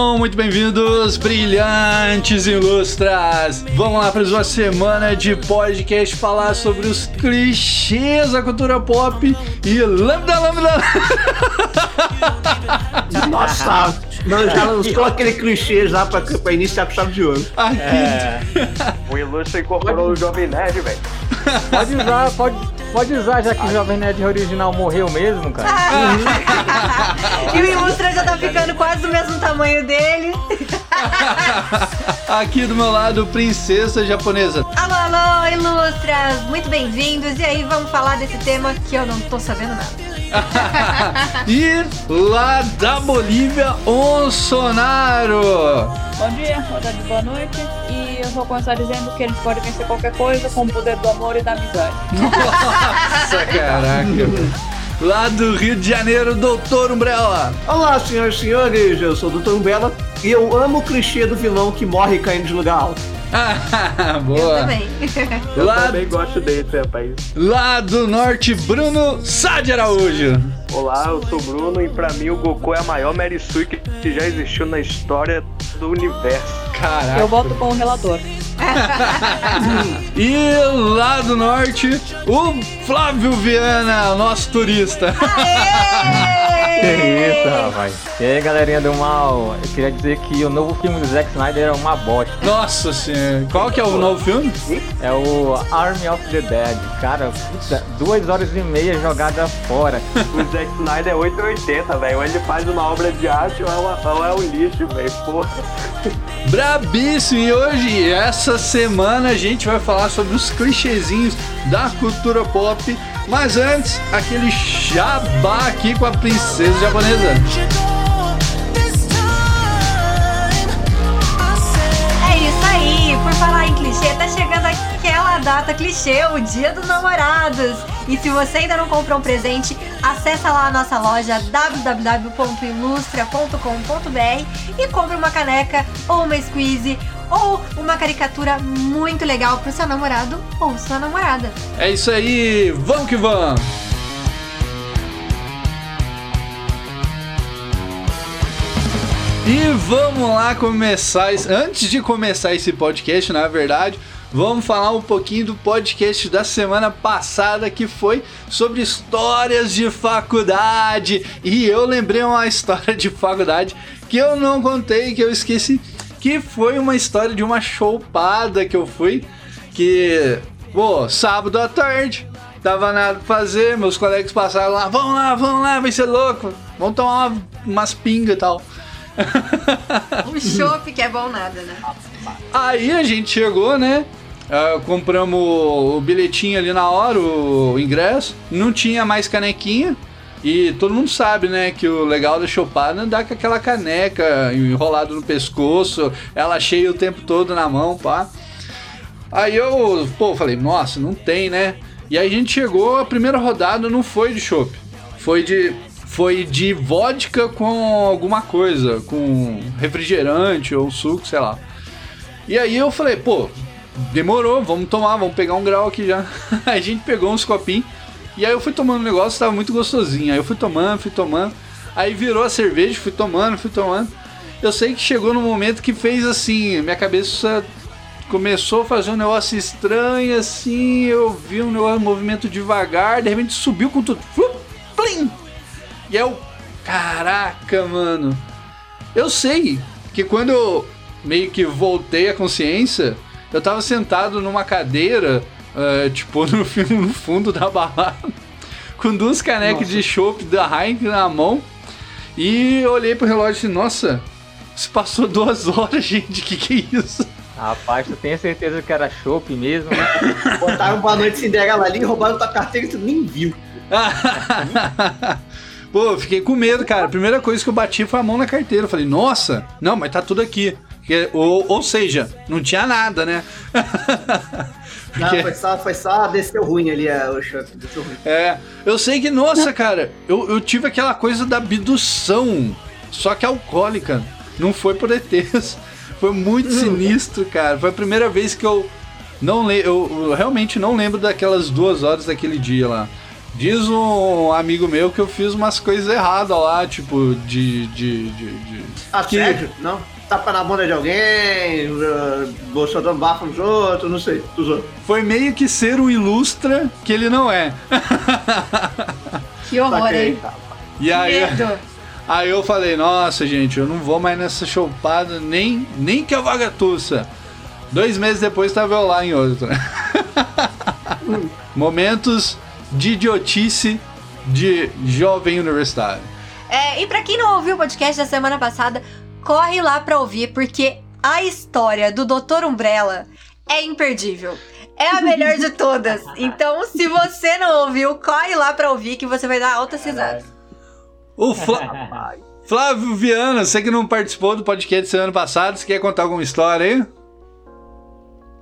Sejam muito bem-vindos, brilhantes ilustras! Vamos lá para uma semana de podcast falar sobre os clichês da cultura pop e lambda lambda! Nossa, não, já lançou aquele clichê já pra, pra iniciar com chave de ouro. Aqui, É, o Ilustre incorporou o Jovem Nerd, velho. Pode usar, pode, pode usar, já que o Jovem Nerd original morreu mesmo, cara. E o Ilustra já tá ficando quase do mesmo tamanho dele. aqui do meu lado, princesa japonesa. Alô, alô, Ilustras! Muito bem-vindos. E aí, vamos falar desse tema que eu não tô sabendo nada. E lá da Bolívia, Onsonaro. Bom dia, boa tarde, boa noite. E eu vou começar dizendo que a gente pode vencer qualquer coisa com o poder do amor e da amizade. Nossa, caraca. Lá do Rio de Janeiro, Doutor Umbrella. Olá, senhoras e senhores, eu sou o Dr. Umbrella e eu amo o clichê do vilão que morre caindo de lugar alto. Eu Boa. também. Eu Lá, também gosto desse, rapaz. lá do norte, Bruno Sá de Araújo. Olá, eu sou o Bruno e pra mim o Goku é a maior Mary Sue que já existiu na história do universo. Caraca. Eu volto com o relator. E lá do norte, o Flávio Viana, nosso turista. Que isso, rapaz. E aí, galerinha do mal, eu queria dizer que o novo filme do Zack Snyder é uma bosta. Nossa senhora. Qual que é o novo filme? É o Army of the Dead. Cara, puta, duas horas e meia jogada fora. O Zack Snyder é 880, velho. Ou ele faz uma obra de arte ou é, uma- ou é um lixo, velho. Porra. Brabíssimo! E hoje, essa semana, a gente vai falar sobre os clichêzinhos da cultura pop. Mas antes, aquele jabá aqui com a princesa japonesa. É isso aí. Por falar em clichê, tá chegando aquela data clichê, o Dia dos Namorados. E se você ainda não comprou um presente, acessa lá a nossa loja www.ilustra.com.br e compre uma caneca ou uma squeeze ou uma caricatura muito legal pro seu namorado ou sua namorada. É isso aí, vamos que vamos! E vamos lá começar. Antes de começar esse podcast, na verdade, vamos falar um pouquinho do podcast da semana passada que foi sobre histórias de faculdade. E eu lembrei uma história de faculdade que eu não contei, que eu esqueci, que foi uma história de uma chopada que eu fui, que, pô, sábado à tarde, tava nada pra fazer, meus colegas passaram lá, vamos lá, vamos lá, vai ser louco, vamos tomar uma- umas pingas e tal. Um chopp que é bom nada, né? Aí a gente chegou, né? ah, compramos o bilhetinho ali na hora, o, ingresso. Não tinha mais canequinha. E todo mundo sabe, né, que o legal da chopada é andar com aquela caneca enrolado no pescoço, ela cheia o tempo todo na mão, pá. Aí eu, pô, falei, nossa, não tem, né? E aí a gente chegou, a primeira rodada não foi de chopp. Foi de foi de vodka com alguma coisa, com refrigerante ou suco, sei lá. E aí eu falei, pô, demorou, vamos tomar, vamos pegar um grau aqui já. A gente pegou uns copinhos. E aí eu fui tomando um negócio, tava muito gostosinho. Aí eu fui tomando, fui tomando. Aí virou a cerveja, fui tomando, fui tomando. Eu sei que chegou no momento que fez assim, minha cabeça começou a fazer um negócio estranho assim, eu vi um negócio, um movimento devagar, de repente subiu com tudo. Flup, plim! E eu, caraca, mano. Eu sei que quando eu meio que voltei à consciência, eu tava sentado numa cadeira, eh, tipo, no, no fundo da balada, com duas canecas de chopp da Heineken na mão, e eu olhei pro relógio e disse, nossa, se passou duas horas, gente, que que é isso? Rapaz, tu tem certeza que era chopp mesmo? Botaram boa noite Cinderela ali, roubaram tua carteira e tu nem viu. Pô, fiquei com medo, cara. A primeira coisa que eu bati foi a mão na carteira. Eu falei, nossa, não, mas tá tudo aqui. Ou, ou seja, não tinha nada, né? Não, Porque- foi só, foi só desceu ruim ali é, o choque. É, eu sei que, nossa, cara, eu, eu tive aquela coisa da abdução, só que alcoólica. Não foi por ETs. Foi muito sinistro, cara. Foi a primeira vez que eu não le eu, eu realmente não lembro daquelas duas horas daquele dia lá. Diz um amigo meu que eu fiz umas coisas erradas lá, tipo, de. de, de, de- Assédio? Não? Tapa na bunda de alguém, uh, você dando bafo nos outros, não sei. Dos outros. Foi meio que ser um ilustra que ele não é. Que horror, Saquei. hein? E aí, Medo. aí eu falei, nossa, gente, eu não vou mais nessa chopada, nem, nem que a vaga tussa. Dois meses depois tava eu lá em outra. Momentos de idiotice de jovem universitário. É, e pra quem não ouviu o podcast da semana passada, corre lá pra ouvir, porque a história do Dr. Umbrella é imperdível. É a melhor de todas. Então, se você não ouviu, corre lá pra ouvir que você vai dar altas risadas. O Flá- Flávio Viana, você que não participou do podcast semana passada, você quer contar alguma história aí?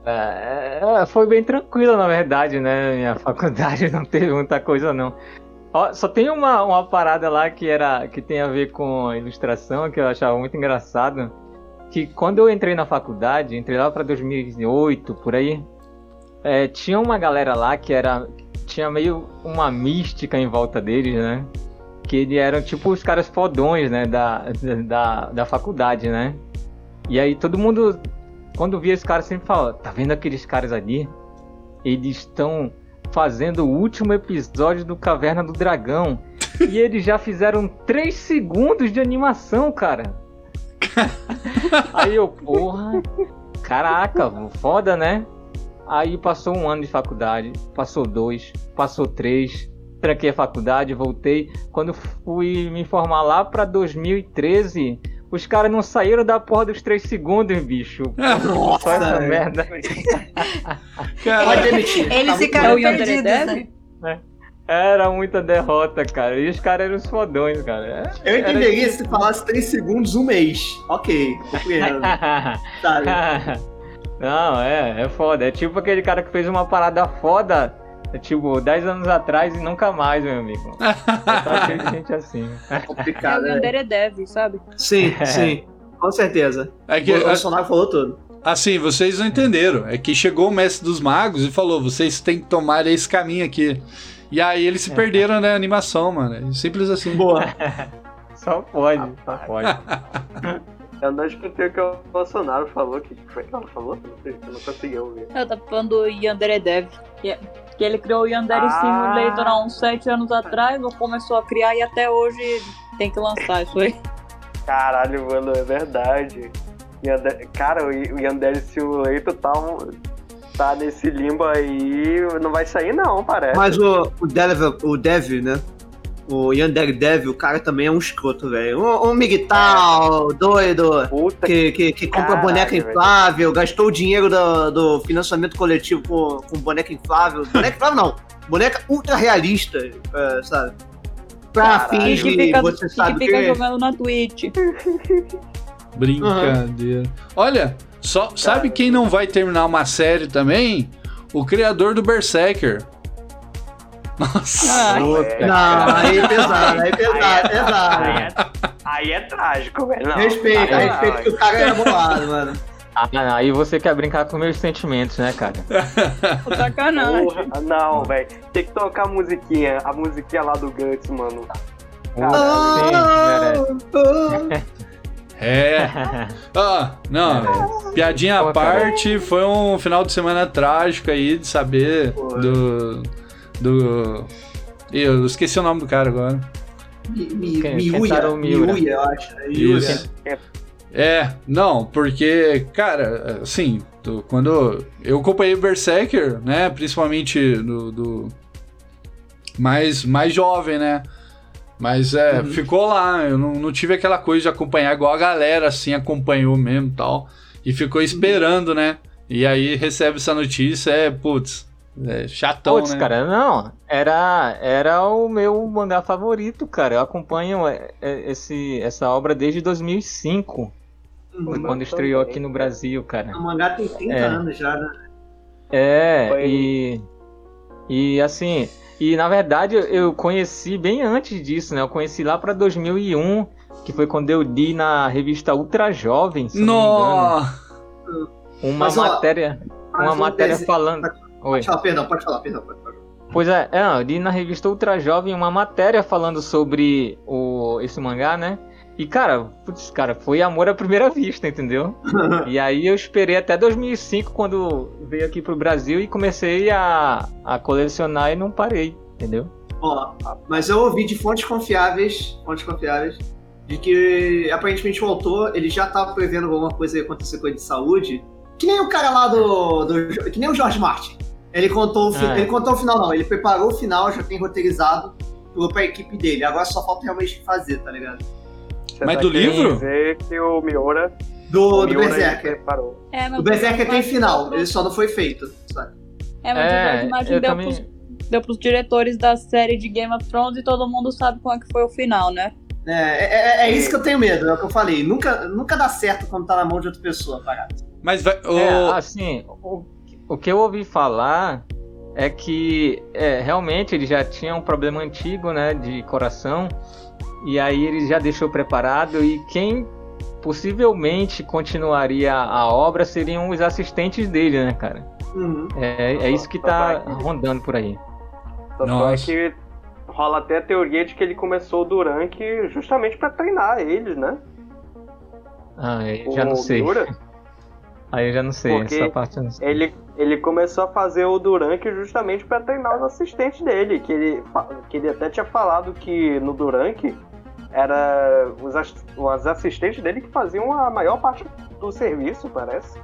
É, é, foi bem tranquila, na verdade, né? Minha faculdade não teve muita coisa, não. Ó, só tem uma, uma parada lá que era que tem a ver com ilustração, que eu achava muito engraçado. Que quando eu entrei na faculdade, entrei lá para 2008, por aí, é, tinha uma galera lá que era. Tinha meio uma mística em volta deles, né? Que eles eram tipo os caras fodões, né? Da, da, da faculdade, né? E aí todo mundo quando via esse cara sempre fala, tá vendo aqueles caras ali? Eles estão fazendo o último episódio do Caverna do Dragão. e eles já fizeram 3 segundos de animação, cara. Aí eu, porra, caraca, foda, né? Aí passou um ano de faculdade, passou dois, passou três, tranquei a faculdade, voltei. Quando fui me formar lá pra 2013, os caras não saíram da porra dos três segundos, bicho. Só essa Nossa, merda. Cara, Pode demitir. Eles Tá ficaram É perdidos, né? Era muita derrota, cara. E os caras eram os fodões, cara. Eu Era- entenderia se falasse 3 segundos um mês. Ok, compreendo. Sabe? Não, é, é foda. É tipo aquele cara que fez uma parada foda, é tipo, 10 anos atrás e nunca mais, meu amigo. Tá cheio de gente assim. É Complicado, o né? Yandere Dev, sabe? Sim, sim. Com certeza. é que, o Bolsonaro falou tudo. assim, vocês não entenderam. É que chegou o mestre dos magos e falou: vocês têm que tomar esse caminho aqui. E aí eles se perderam na animação, mano. É Simples assim. Boa. Só pode, só pode. Eu não escutei o que o Bolsonaro falou. O que foi que ela falou? Eu não, consegui ouvir. Eu tava falando do Yandere Dev. Que, é- que ele criou o Yandere Ah. Simulator há uns 7 anos atrás, ou começou a criar e até hoje tem que lançar isso aí. Caralho, mano, é verdade. Yandere- Cara, o o Yandere Simulator tá, um- tá nesse limbo aí. Não vai sair, não, parece. Mas o, o Dev, o Dev, né? O Yandere Dev, o cara também é um escroto, velho. Um, um migtal, doido, Puta que, que, que compra Caralho, boneca velho. inflável, gastou o dinheiro do, do financiamento coletivo com, com boneca inflável. Boneca inflável não, boneca ultra realista, é, sabe? Pra Caralho. fins E que fica, você e sabe que fica que... jogando na Twitch. Brincadeira. Olha, só, sabe quem não vai terminar uma série também? O criador do Berserker. Nossa. Ah, Não, aí é pesado, aí é pesado, pesado. Aí é, aí é trágico, velho. Não, Respeita, aí- respeita que o cara é bolado, mano. Ah, aí você quer brincar com meus sentimentos, né, cara? sacanagem. Porra, não, velho. Tem que tocar a musiquinha, a musiquinha lá do Guts, mano. Sim, merece. É. Ah, não. Piadinha à parte, foi um final de semana trágico aí de saber do. Do. Ih, Eu esqueci o nome do cara agora. Mi- mi- Ken- Miura. Miuya, eu acho. né? Isso. Miuya. É, não, porque, cara, assim, tô- quando eu acompanhei o Berserker, né, principalmente do, do mais, mais jovem, né, mas é, ficou lá, eu não, não tive aquela coisa de acompanhar igual a galera, assim, acompanhou mesmo e tal, e ficou esperando, né, e aí recebe essa notícia, é, putz, é chatão, Putz, né. cara, não. Era, era o meu mangá favorito, cara. Eu acompanho é, é, esse, essa obra desde 2005. Foi quando estreou aqui no Brasil, cara. O mangá tem 30 É. anos já, né? É, Foi- e. E assim. E na verdade eu- conheci bem antes disso, né? Eu conheci lá pra 2001, que foi quando eu li na revista Ultra Jovem, se não me engano, Nossa! uma Mas, ó, matéria. mas Uma matéria falando. Oi. Pode falar, perdão, pode falar, perdão, pode falar. Pois é, é, eu li na revista Ultra Jovem uma matéria falando sobre o, esse mangá, né? E, cara, putz, cara, foi amor à primeira vista, entendeu? e aí eu esperei até 2005, quando veio aqui pro Brasil, e comecei a, a colecionar e não parei, entendeu? Ó, mas eu ouvi de fontes confiáveis, fontes confiáveis, de que aparentemente o autor ele já tava prevendo alguma coisa ia acontecer com ele de saúde. Que nem o cara lá do. do- que nem o George Martin. Ele contou, o fi- Ah, é. ele contou o final, não. Ele preparou o final, já tem roteirizado pro- pra equipe dele. Agora só falta realmente fazer, tá ligado? Você Mas tá do livro? dizer que o Miura, Do, o do Miura Berserker. É, O Berserker tem final, ele só não foi feito, sabe? É, mas É, eu deu, também- pros, deu pros diretores da série de Game of Thrones e todo mundo sabe qual é que foi o final, né? É, é, é- é isso que eu tenho medo, é o que eu falei. Nunca, nunca dá certo quando tá na mão de outra pessoa, parada. Mas vai. o- É, assim, o, o que eu ouvi falar é que é, realmente ele já tinha um problema antigo, né, de coração, e aí ele já deixou preparado, e quem possivelmente continuaria a obra seriam os assistentes dele, né, cara? Uhum. É, é isso que tá rondando por aí. Tanto Nossa. é que rola até a teoria de que ele começou o Durank justamente pra treinar eles, né? Ah, eu O já não sei. Miura, Aí eu já não sei, Porque essa parte eu não sei. ele, ele começou a fazer o Durank justamente pra treinar os assistentes dele. Que ele, que ele até tinha falado que no Durank era os, as- os assistentes dele que faziam a maior parte do serviço, parece.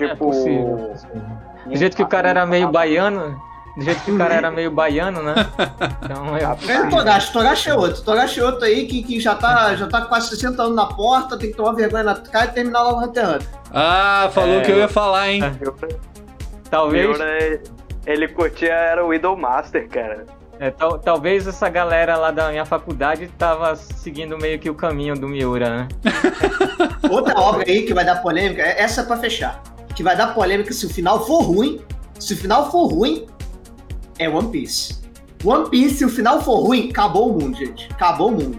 É Tipo. possível, é possível. Do jeito que o cara era meio baiano, do jeito que o cara era meio baiano, né? Então é É o Togashi, Togashi é outro. Togashi é outro aí que, que já, tá, já tá com quase 60 anos na porta, tem que tomar vergonha na cara e terminar logo o Hunter x Hunter. Ah, falou É, que eu ia falar, hein? talvez, Miura, ele curtia era o Idolmaster, cara. é, tal- talvez essa galera lá da minha faculdade tava seguindo meio que o caminho do Miura, né? Outra obra aí que vai dar polêmica, é- essa é pra fechar. Que vai dar polêmica se o final for ruim. Se o final for ruim, é One Piece. One Piece, se o final for ruim, acabou o mundo, gente. Acabou o mundo.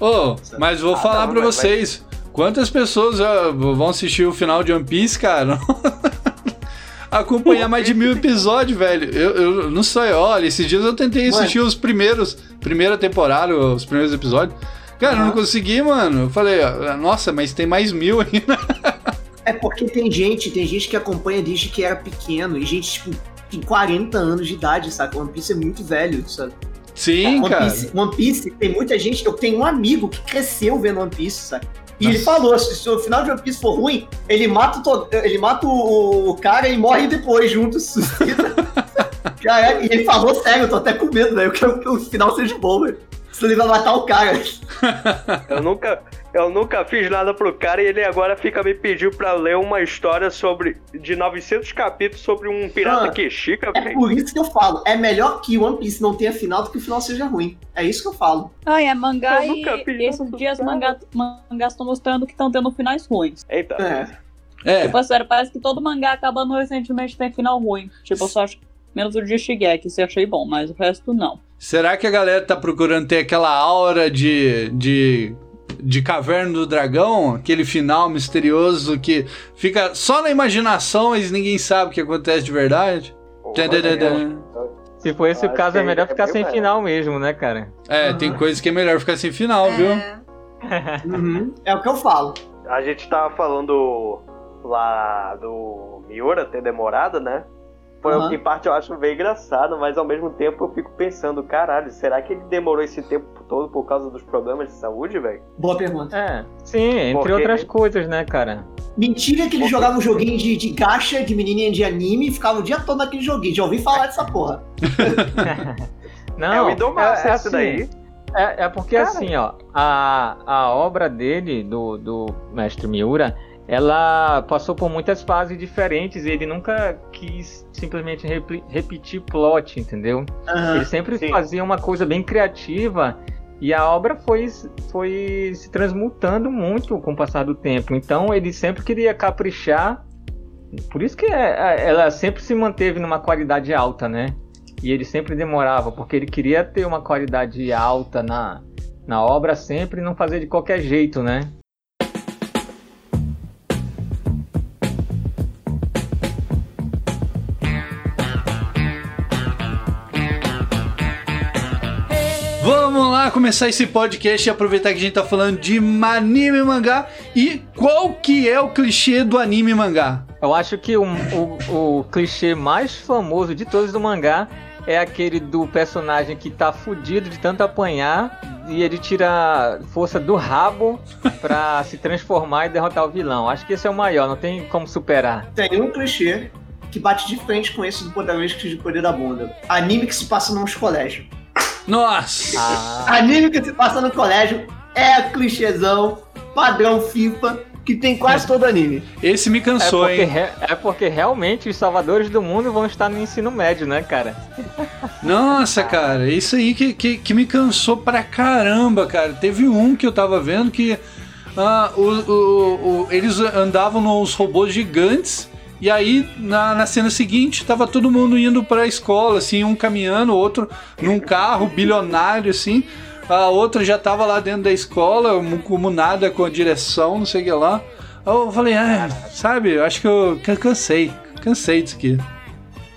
Ô, mas vou Ah, falar não, pra mas- vocês. Quantas pessoas vão assistir o final de One Piece, cara? Acompanhar mais de mil episódios, velho. Eu, eu não sei, olha, esses dias eu tentei Mano. assistir os primeiros, primeira temporada, os primeiros episódios. Cara, eu não consegui, mano. Eu falei, nossa, mas tem mais mil ainda. É porque tem gente, tem gente que acompanha desde que era pequeno. E gente, tipo, tem 40 anos de idade, sabe? One Piece é muito velho, sabe? Sim, One cara. Piece, One Piece, tem muita gente. Eu tenho um amigo que cresceu vendo One Piece, sabe? E ele Nossa. falou: se, o final de One Piece for ruim, ele mata o, ele mata o, cara e morre depois junto. suscita. Caraca, e ele falou sério, eu tô até com medo, velho. Eu quero que o final seja bom, velho. Senão ele vai matar o cara. Eu nunca, eu nunca fiz nada pro cara e ele agora fica me pedindo pra ler uma história sobre de 900 capítulos sobre um pirata Ah, que chica, É velho. por isso que eu falo: é melhor que One Piece não tenha final do que o final seja ruim. É isso que eu falo. Ai, é mangá Eu e nunca fiz esses dias mangá, mangás estão mostrando que estão tendo finais ruins. Eita. É. É, Tipo, sério, parece que todo mangá acabando recentemente tem final ruim. Tipo, eu só acho menos o de Shigeki, se achei bom, mas o resto não. Será que a galera tá procurando ter aquela aura de, de, de Caverna do Dragão? Aquele final misterioso que fica só na imaginação, mas ninguém sabe o que acontece de verdade? Tadadadã. Se for esse o caso, é melhor é ficar sem final mesmo, né, cara? É, tem coisas que é melhor ficar sem final, viu? É. Uhum. É o que eu falo. A gente tava falando lá do Miura ter demorado, né? Foi Aham. em parte eu acho bem engraçado, mas ao mesmo tempo eu fico pensando, caralho, será que ele demorou esse tempo todo por causa dos problemas de saúde, velho? Boa pergunta. É, sim, entre Porque- outras coisas, né, cara? Mentira que ele jogava um joguinho de, de gacha, de menininha de anime e ficava o dia todo naquele joguinho. Já ouvi falar dessa porra. Não, é o é, é esse assim, daí. É, é porque Cara. assim, ó, a, a obra dele, do, do mestre Miura, ela passou por muitas fases diferentes e ele nunca quis simplesmente repli- repetir plot, entendeu? Aham. Ele sempre sim. fazia uma coisa bem criativa e a obra foi, foi se transmutando muito com o passar do tempo. Então ele sempre queria caprichar. Por isso que é- é- ela sempre se manteve numa qualidade alta, né? E ele sempre demorava, porque ele queria ter uma qualidade alta na, na obra sempre e não fazer de qualquer jeito, né? Lá começar esse podcast e aproveitar que a gente tá falando de anime e mangá. E qual que é o clichê do anime e mangá? Eu acho que o, o, o clichê mais famoso de todos do mangá é aquele do personagem que tá fudido de tanto apanhar e ele tira força do rabo pra se transformar e derrotar o vilão. Acho que esse é o maior, não tem como superar. Tem um clichê que bate de frente com esse do protagonista de poder da bunda. Anime que se passa nos colégios. Nossa! Ah, Anime que se passa no colégio é clichêzão, padrão FIFA, que tem quase todo anime. Esse me é, cansou, porque hein? re- é porque realmente os salvadores do mundo vão estar no ensino médio, né, cara? Nossa, cara, isso aí que, que, que me cansou pra caramba, cara. Teve um que eu tava vendo que ah, o, o- o- eles andavam nos robôs gigantes. E aí, na, na cena seguinte, tava todo mundo indo pra escola, assim, um caminhando, outro num carro bilionário, assim. A outra já tava lá dentro da escola, comunada com a direção, não sei o que lá. Aí Eu falei, ah, sabe, acho que eu can- cansei. Cansei disso aqui.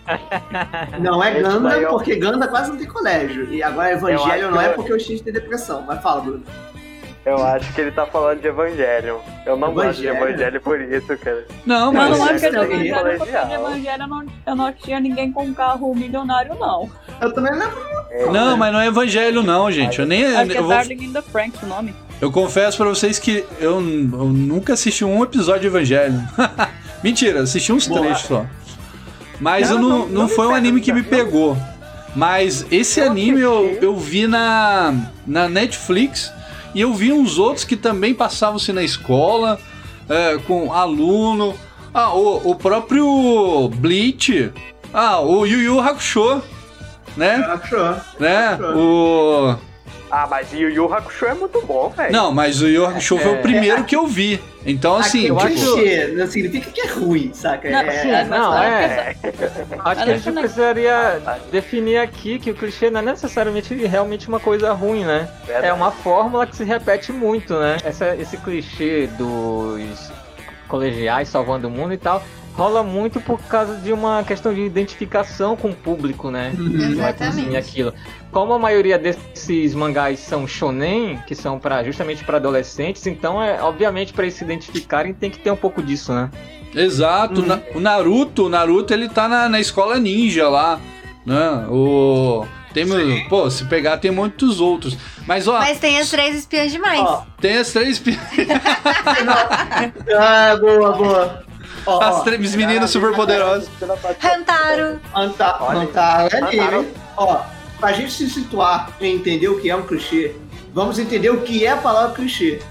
Não é Ganda, é porque Ganda quase não tem colégio. E agora Evangelho não é que- porque o X tem depressão. Mas fala, Bruno. Eu acho que ele tá falando de Evangelion. Eu não gosto de Evangelho? Evangelho por isso, cara. Não, Mas não é que Mas de é Evangelho, porque de Evangelho eu não, eu não tinha ninguém com um carro milionário, não. Eu também lembro. Não, mas não é evangelho, não, gente. Eu nem. Acho que é Eu, vou- Darling in the Franks o nome. eu confesso pra vocês que eu, eu nunca assisti um episódio de Evangelho. Mentira, assisti uns Boa. trechos só. Mas Não, eu não, não- não, não foi um anime que me não. pegou. Mas esse Eu anime eu, eu vi na, na Netflix e eu vi uns outros que também passavam-se na escola, é, com aluno. Ah, o, o próprio Bleach. Ah, o Yu Yu Hakusho. Né? Achou. Né? O. Ah, mas Yu Yu Hakusho é muito bom, velho. Não, mas o Yu Hakusho foi o É. primeiro que eu vi. Então, assim, Aqui, eu o acho- clichê não significa que é ruim, saca? Não, é, sim, é- Não, é. Acho que a gente precisaria definir aqui que o clichê não é necessariamente realmente uma coisa ruim, né? Verdade. É uma fórmula que se repete muito, né? Essa, esse clichê dos colegiais salvando o mundo e tal rola muito por causa de uma questão de identificação com o público, né? Consumir Exatamente. aquilo. Como a maioria desses mangás são shonen, que são para justamente para adolescentes, então é obviamente para eles se identificarem tem que ter um pouco disso, né? exato. Uhum. Na- O Naruto, o Naruto, ele tá na, na escola ninja lá, né? O... Tem, pô, se pegar tem muitos outros. Mas, ó, Mas tem as três espiãs demais. Ó, tem as três... pi- ah, boa, boa. Ó, As ó, três meninas super poderosas. Hantaro. Anta- Olha. Antaro é anime. Antaro. Ó, pra gente se situar e entender o que é um clichê, vamos entender o que é a palavra clichê.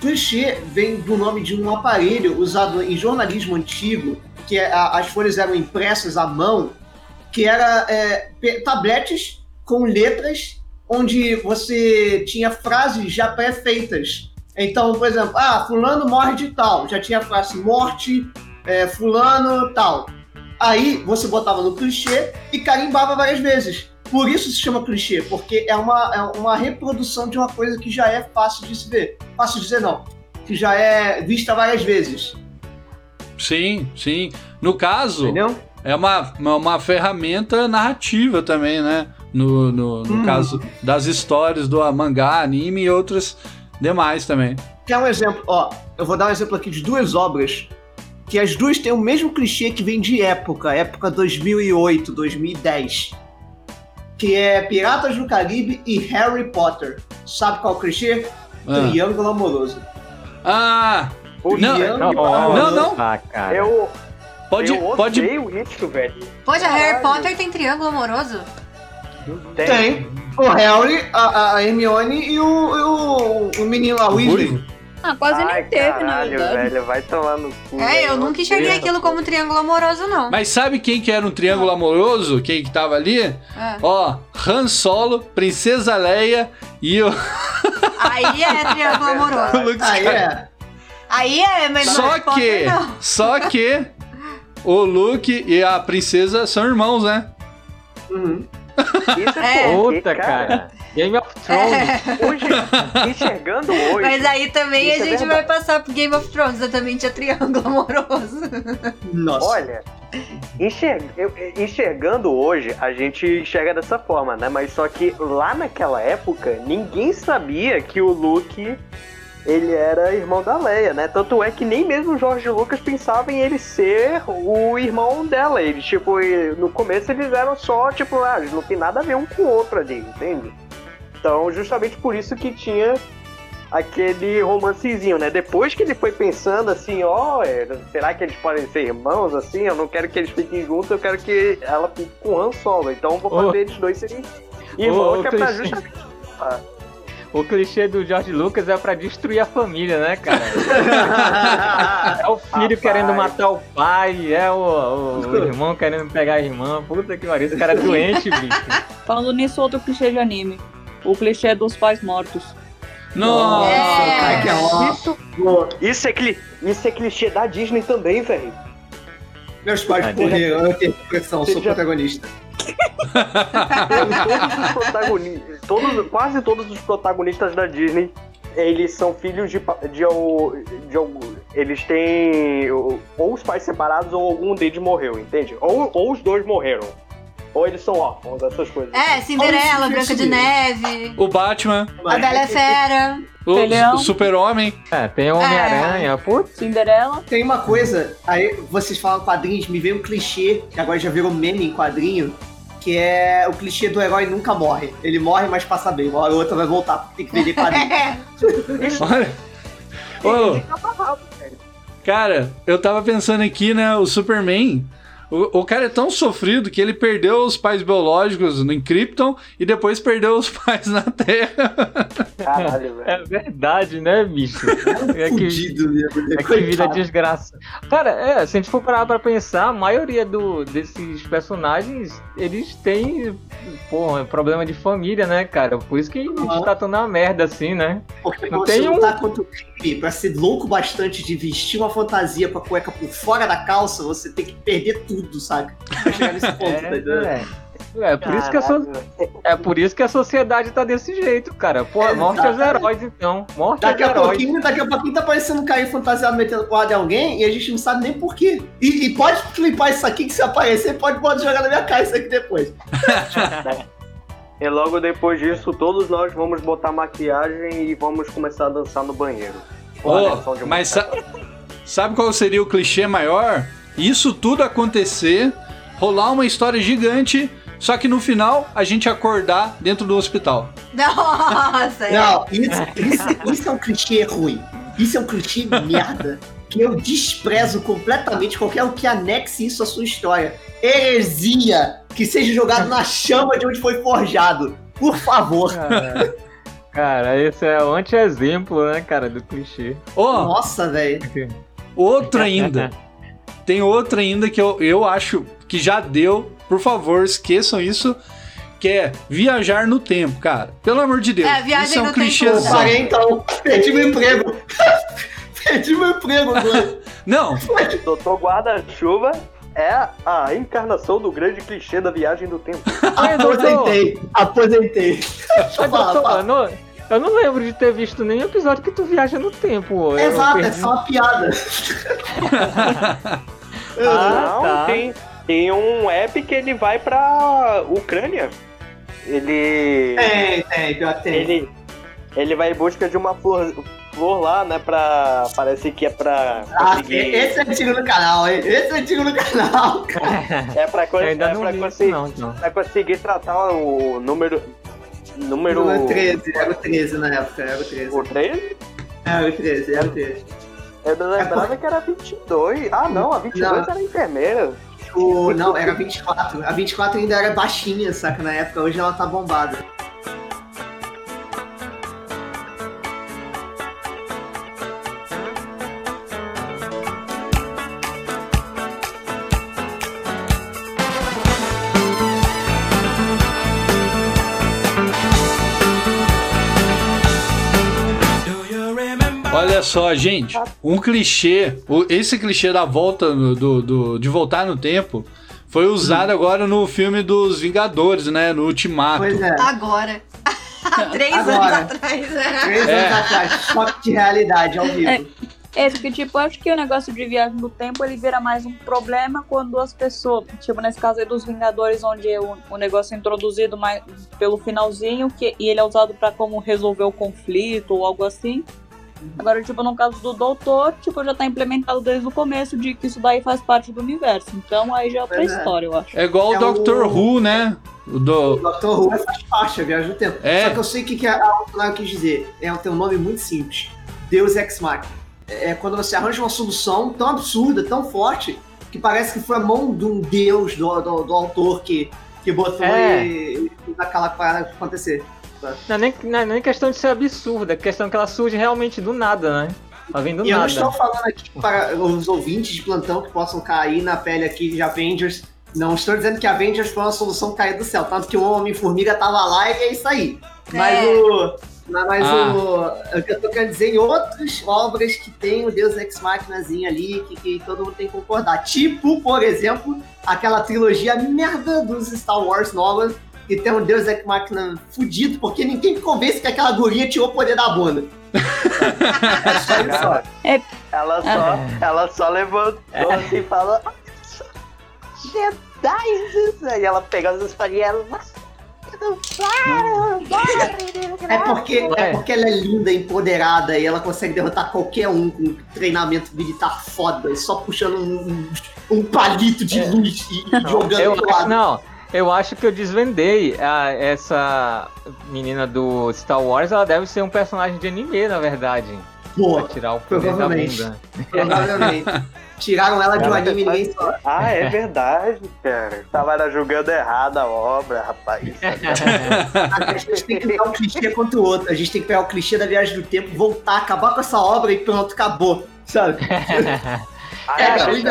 Clichê vem do nome de um aparelho usado em jornalismo antigo, que é, a- as folhas eram impressas à mão, que era é, tabletes com letras onde você tinha frases já pré-feitas. Então, por exemplo, ah, fulano morre de tal. Já tinha a frase morte, é, fulano, tal. Aí você botava no clichê e carimbava várias vezes. Por isso se chama clichê, porque é uma, é uma reprodução de uma coisa que já é fácil de se ver. Fácil de dizer não. Que já é vista várias vezes. Sim, sim. No caso, Entendeu? é uma, uma, uma ferramenta narrativa também, né? No, no, no Hum. caso das histórias do mangá, anime e outras demais também. Quer um exemplo? Ó, eu vou dar um exemplo aqui de duas obras que as duas têm o mesmo clichê que vem de época, época 2008, 2010. Que é Piratas do Caribe e Harry Potter. Sabe qual é o clichê? Ah, Triângulo amoroso. Ah, Não, Triângulo Não, amoroso. não. Ah, cara. Eu, pode, eu pode, odeio isso, velho. Pode, a Harry Caralho. Potter tem triângulo amoroso? Tem. O Harry, a, a Hermione e o, o, o menino lá, o Weasley. Ah, quase Ai, nem teve, na caralho, verdade. velho, vai tomar no cu. É, eu nunca enxerguei aquilo como triângulo amoroso, não. Mas sabe quem que era um triângulo amoroso? Quem que tava ali? Ah. Ó, Han Solo, Princesa Leia e o Aí é triângulo amoroso. Luke Aí é. Aí é, mas Só Potter que, não. só que o Luke e a princesa são irmãos, né? Uhum. Isso É. Puta, cara. Game of Thrones. É. Hoje, enxergando hoje. Mas aí também a é gente verdade. vai passar pro Game of Thrones, exatamente a triângulo amoroso. Nossa. Olha, enxer- eu- enxergando hoje, a gente enxerga dessa forma, né? Mas só que lá naquela época, ninguém sabia que o Luke ele era irmão da Leia, né? Tanto é que nem mesmo o Jorge Lucas pensava em ele ser o irmão dela. Eles, tipo, no começo eles eram só, tipo, ah, eles não tem nada a ver um com o outro ali, entende? Então, justamente por isso que tinha aquele romancezinho, né? Depois que ele foi pensando assim, ó, é, será que eles podem ser irmãos assim? Eu não quero que eles fiquem juntos, eu quero que ela fique com o Han Solo. Então eu vou fazer eles dois serem irmãos, Ô, que é pra justamente. O clichê do George Lucas é pra destruir a família, né, cara? É o filho Rapaz. querendo matar o pai, é o, o- o irmão querendo pegar a irmã. Puta que pariu, esse cara é doente, bicho. Falando nisso, outro clichê de anime. O clichê dos pais mortos. Nossa, É. cara, que é. Isso, isso, é cli, isso é clichê da Disney também, velho. Meus pais morreram, eu tenho depressão, sou já- protagonista. todos os protagonistas, todos, quase todos os protagonistas da Disney, eles são filhos de, de, de algum. Eles têm ou os pais separados ou algum deles morreu, entende? Ou, ou os dois morreram. Ou eles são órfãos, essas coisas. É, Cinderela, Branca de. Neve, O Batman, a Bela é Fera. o, o Super-Homem. É, tem Homem-Aranha, putz. Cinderela. Tem uma coisa, aí vocês falam quadrinhos, me veio um clichê, que agora já virou meme em quadrinho, que é o clichê do herói nunca morre. Ele morre, mas passa bem. Uma hora ou outra vai voltar, porque tem que vender quadrinho. Olha. Ô, cara, eu tava pensando aqui, né? O Superman. O, o cara é tão sofrido que ele perdeu os pais biológicos no Krypton e depois perdeu os pais na Terra. Caralho, velho. É verdade, né, bicho? É que, Fudido né? é que vida desgraça. Cara, é, se a gente for parar pra pensar, a maioria do, desses personagens, eles têm, pô, problema de família, né, cara? Por isso que a gente tá tão na merda assim, né? Porque Não você tem um- lutar contra o crime, pra ser louco bastante de vestir uma fantasia com a cueca por fora da calça, você tem que perder tudo, saca? Pra chegar nesse ponto, tá entendendo? É, é, por isso que a so- é por isso que a sociedade tá desse jeito, cara. Pô, morte aos heróis, então. Morte Daqui aos a heróis. pouquinho, daqui a pouquinho tá parecendo um fantasiado metendo porrada em alguém e a gente não sabe nem por quê. E, e pode clipar isso aqui que se aparecer, pode, pode jogar na minha cara isso aqui depois. E logo depois disso, todos nós vamos botar maquiagem e vamos começar a dançar no banheiro. Eu mas sa- sabe qual seria o clichê maior? Isso tudo acontecer, rolar uma história gigante, só que no final a gente acordar dentro do hospital. Nossa, é. Não, isso, isso, isso é um clichê ruim. Isso é um clichê merda. Que eu desprezo completamente qualquer um que anexe isso à sua história. Heresia! Que seja jogado na chama de onde foi forjado. Por favor. Cara, cara, esse é o anti-exemplo, né, cara, do clichê. Ó, Nossa, velho. outro ainda. Tem outro ainda que eu, eu acho que já deu. Por favor, esqueçam isso. Que é viajar no tempo, cara. Pelo amor de Deus. É, viagem isso é um no tempo. Eu clichêzão. parei então. Perdi meu emprego. Perdi meu emprego, mano. Não, Doutor Guarda-Chuva é a encarnação do grande clichê da viagem do tempo. Aposentei. Aposentei. Mas, doutor, eu não, eu não lembro de ter visto nenhum episódio que tu viaja no tempo. Exato, é só uma piada. Ah, Não, tá. tem, tem um app que ele vai pra Ucrânia. Ele. Tem, tem, pior tem. Ele, ele vai em busca de uma flor, flor lá, né? Pra. Parece que é pra Ah, conseguir. esse é antigo no canal, hein? Esse é antigo no canal, cara. É pra, co- Eu ainda é não pra conseguir, não, então. pra conseguir tratar o número. Número. Número 13, era o 13 na época, era o 13. O 13? Era o 13, era o 13. Eu não lembrava que era 22. Ah, não, a 22 Não. era enfermeira. O, não, era 24. A 24 ainda era baixinha, saca, na época. Hoje ela tá bombada. Só, gente. Um clichê. Esse clichê da volta no- do, do- de voltar no tempo foi usado agora no filme dos Vingadores, né? No Ultimato. Pois é. Agora. Há três Agora. anos atrás. Três É. anos atrás, choque de realidade ao vivo. É. É, porque, tipo, eu acho que o negócio de viagem no tempo, ele vira mais um problema quando as pessoas, tipo, nesse caso aí dos Vingadores, onde o, o negócio é introduzido mais pelo finalzinho, que, e ele é usado pra como resolver o conflito ou algo assim. Agora, tipo, no caso do Doutor, tipo, já tá implementado desde o começo de que isso daí faz parte do universo. Então, aí já é outra Pois é. história, eu acho. É igual É o Doctor o- Who, né? O O do... Dr. Who faz parte, a viagem no tempo. É. Só que eu sei o que, que a Outline quis dizer. É, tem um nome muito simples. Deus Ex Machina. É quando você arranja uma solução tão absurda, tão forte, que parece que foi a mão de um deus do, do, do autor que, que botou É. e, e aquela parada acontecer. Não é nem, não é nem questão de ser absurda, é questão que ela surge realmente do nada, né? Ela vem do E eu não nada. estou falando aqui para os ouvintes de plantão que possam cair na pele aqui de Avengers. Não estou dizendo que Avengers foi uma solução cair do céu, tanto que o Homem-Formiga tava lá e é isso aí. Mas É. o. Mas Ah. o. O que eu tô querendo dizer em outras obras que tem o Deus Ex Machinazinho ali, que, que todo mundo tem que concordar. Tipo, por exemplo, aquela trilogia merda dos Star Wars novas, que tem um Deus Ex Machina fudido, porque ninguém me convence que aquela guria tirou o poder da bunda. é só isso, ó. Ela só, ela só levantou assim e falou. Jedi! E ela pegou as e ela. É porque, é porque ela é linda, empoderada e ela consegue derrotar qualquer um com treinamento militar foda, e só puxando um, um, palito de É. luz e jogando Eu pro acho, lado. não, eu acho que eu desvendei a- essa menina do Star Wars, ela deve ser um personagem de anime, na verdade. Pra Boa, tirar o poder da provavelmente. bunda. provavelmente. Tiraram ela de um anime ninguém só. Ah, é verdade, cara. Tava julgando errado a obra, rapaz. A gente tem que dar um clichê contra o outro. A gente tem que pegar o clichê da viagem do tempo, voltar, acabar com essa obra e pronto, acabou. Sabe? Aí É, a não, gente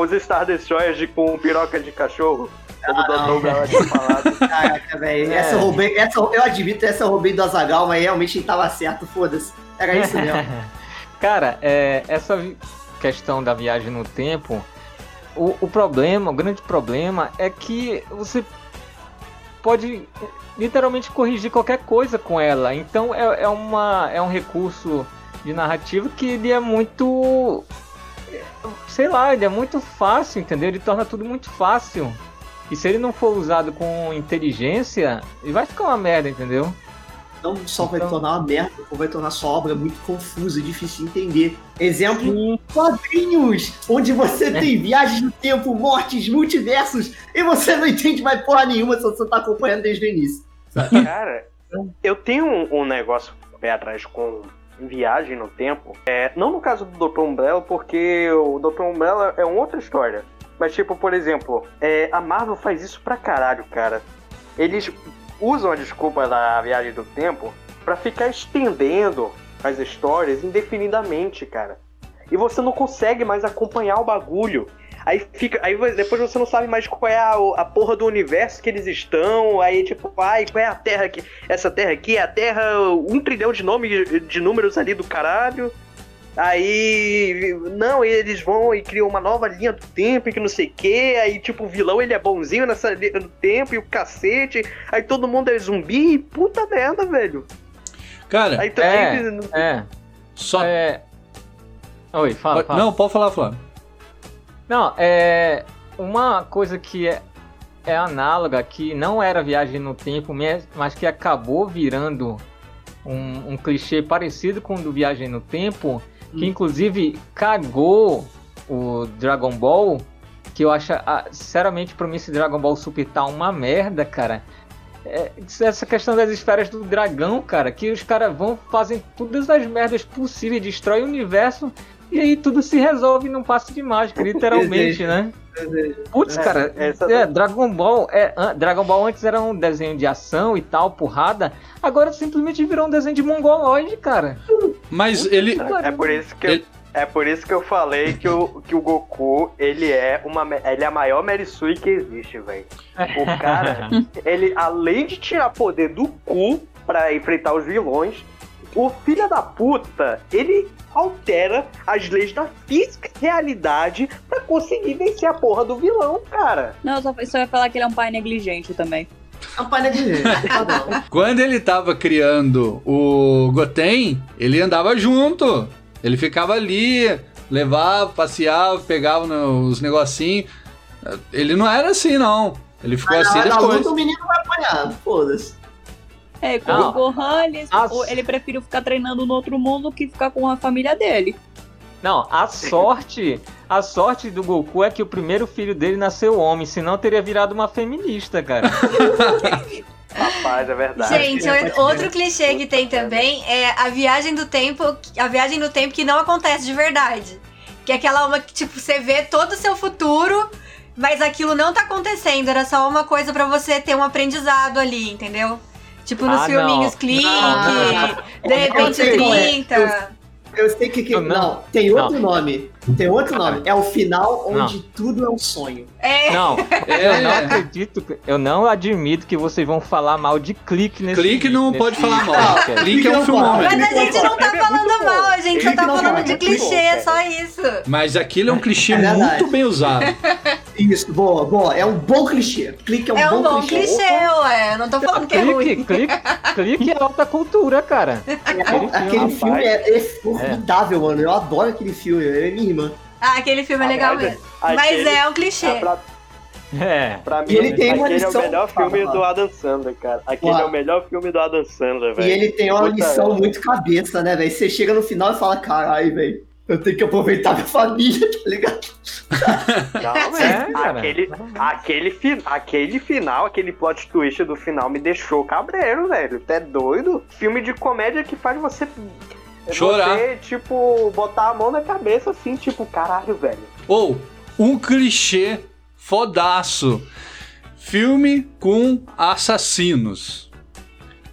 os Star Destroyers de, com piroca de cachorro. Como o Ah. Dr. Bela tinha falado. Caraca, velho. É. Essa eu roubei. Essa, eu admito, essa eu roubei do Azagal, mas realmente ele tava certo, foda-se. Era isso mesmo. Cara, é, essa questão da viagem no tempo, o, o problema, o grande problema é que você pode literalmente corrigir qualquer coisa com ela. Então é, é, uma, é um recurso de narrativa que ele é muito. Sei lá, ele é muito fácil, entendeu? Ele torna tudo muito fácil. E se ele não for usado com inteligência, ele vai ficar uma merda, entendeu? Não só vai Então- tornar uma merda, como vai tornar sua obra muito confusa, difícil de entender. Exemplo, quadrinhos, onde você tem viagens no tempo, mortes, multiversos, e você não entende mais porra nenhuma se você tá acompanhando desde o início. Cara, eu tenho um, um negócio pé atrás com viagem no tempo. É, não no caso do Dr. Umbrella, porque o Dr. Umbrella é uma outra história. Mas, tipo, por exemplo, é, a Marvel faz isso pra caralho, cara. Eles usam a desculpa da viagem do tempo pra ficar estendendo as histórias indefinidamente, cara. E você não consegue mais acompanhar o bagulho. Aí fica. Aí depois você não sabe mais qual é a, a porra do universo que eles estão. Aí, tipo, ai, qual é a terra aqui? Essa terra aqui é a terra. Um trilhão de nomes de números ali do caralho. Aí. Não, eles vão e criam uma nova linha do tempo e que não sei o que. Aí, tipo, o vilão ele é bonzinho nessa linha do tempo e o cacete. Aí todo mundo é zumbi. e Puta merda, velho. Cara, Aí também. É. É. só. é... Oi, fala, fala. Não, pode falar, Flávio. Não, é uma coisa que é, é análoga, que não era viagem no tempo, mas que acabou virando um, um clichê parecido com o do Viagem no Tempo, que Hum. inclusive cagou o Dragon Ball, que eu acho, ah, sinceramente, pra mim esse Dragon Ball Super tá uma merda, cara. É, essa questão das esferas do dragão, cara, que os caras vão, fazem todas as merdas possíveis, destrói o universo e aí tudo se resolve num passo de mágica, literalmente, né? Putz, É, cara, essa- é, Dragon Ball é, an- Dragon Ball antes era um desenho de ação e tal, porrada, agora simplesmente virou um desenho de mongoloide, cara. Mas ele. É por isso que eu, Ele- é por isso que eu falei que o, que o Goku, ele é uma ele é a maior Mary Sui que existe, velho. O cara, ele além de tirar poder do cu pra enfrentar os vilões, o filho da puta, ele altera as leis da física e realidade pra conseguir vencer a porra do vilão, cara. Não, eu só, só ia falar que ele é um pai negligente também. Uma palha de gente. Padrão. Quando ele tava criando o Goten, ele andava junto. Ele ficava ali, levava, passeava, pegava nos negocinhos. Ele não era assim, não. Ele ficou Mas assim depois. luta o menino vai apanhar, foda-se. É, com Não. o Gohan, ele, As- ele preferiu ficar treinando no outro mundo que ficar com a família dele. Não, a sorte, a sorte do Goku é que o primeiro filho dele nasceu homem, senão teria virado uma feminista, cara. Rapaz, é verdade. Gente, o- outro clichê que tem também é a viagem do tempo, a viagem do tempo que não acontece de verdade. Que é aquela uma que, tipo, você vê todo o seu futuro, mas aquilo não tá acontecendo, era só uma coisa pra você ter um aprendizado ali, entendeu? Tipo nos Ah, filminhos não. Clique, Ah, de repente sei qual é. 30. Eu sei que. que Não, não, tem outro Não. nome. Tem outro nome. É o final onde Não. tudo é um sonho. É, Não, eu não acredito, eu não admito que vocês vão falar mal de clique nesse Clique não nesse pode falar mal. Clique é um cara. mas a gente não tá falando mal, a gente só tá falando fala de clichê, é só isso. Mas aquilo é um clichê É muito bem usado. Isso, boa, boa. É um bom clichê. Clique é um É um bom, bom clichê. clichê, ué. Eu não tô falando que é ruim. Clique, clique, clique é alta cultura, cara. É, Aquele aquele filme, filme é, é formidável, mano. Eu adoro aquele filme. É minha irmã. Ah, aquele filme é legal mesmo. Mas Aquele- é um clichê. Ah, pra, É. pra mim, E ele tem uma aquele é o lição- melhor filme fala. do Adam Sandler, cara. Aquele Fala. é o melhor filme do Adam Sandler, E velho. ele tem uma Puta lição muito cabeça, né, velho? Você chega no final e fala, caralho, velho. Eu tenho que aproveitar minha família, tá ligado? Não, É, velho. cara. aquele, aquele, fi- aquele final, aquele plot twist do final me deixou cabreiro, velho. Tu é doido? Filme de comédia que faz você. Chorar. Você, tipo, botar a mão na cabeça assim, tipo, caralho, velho. Ou um clichê fodaço. Filme com assassinos.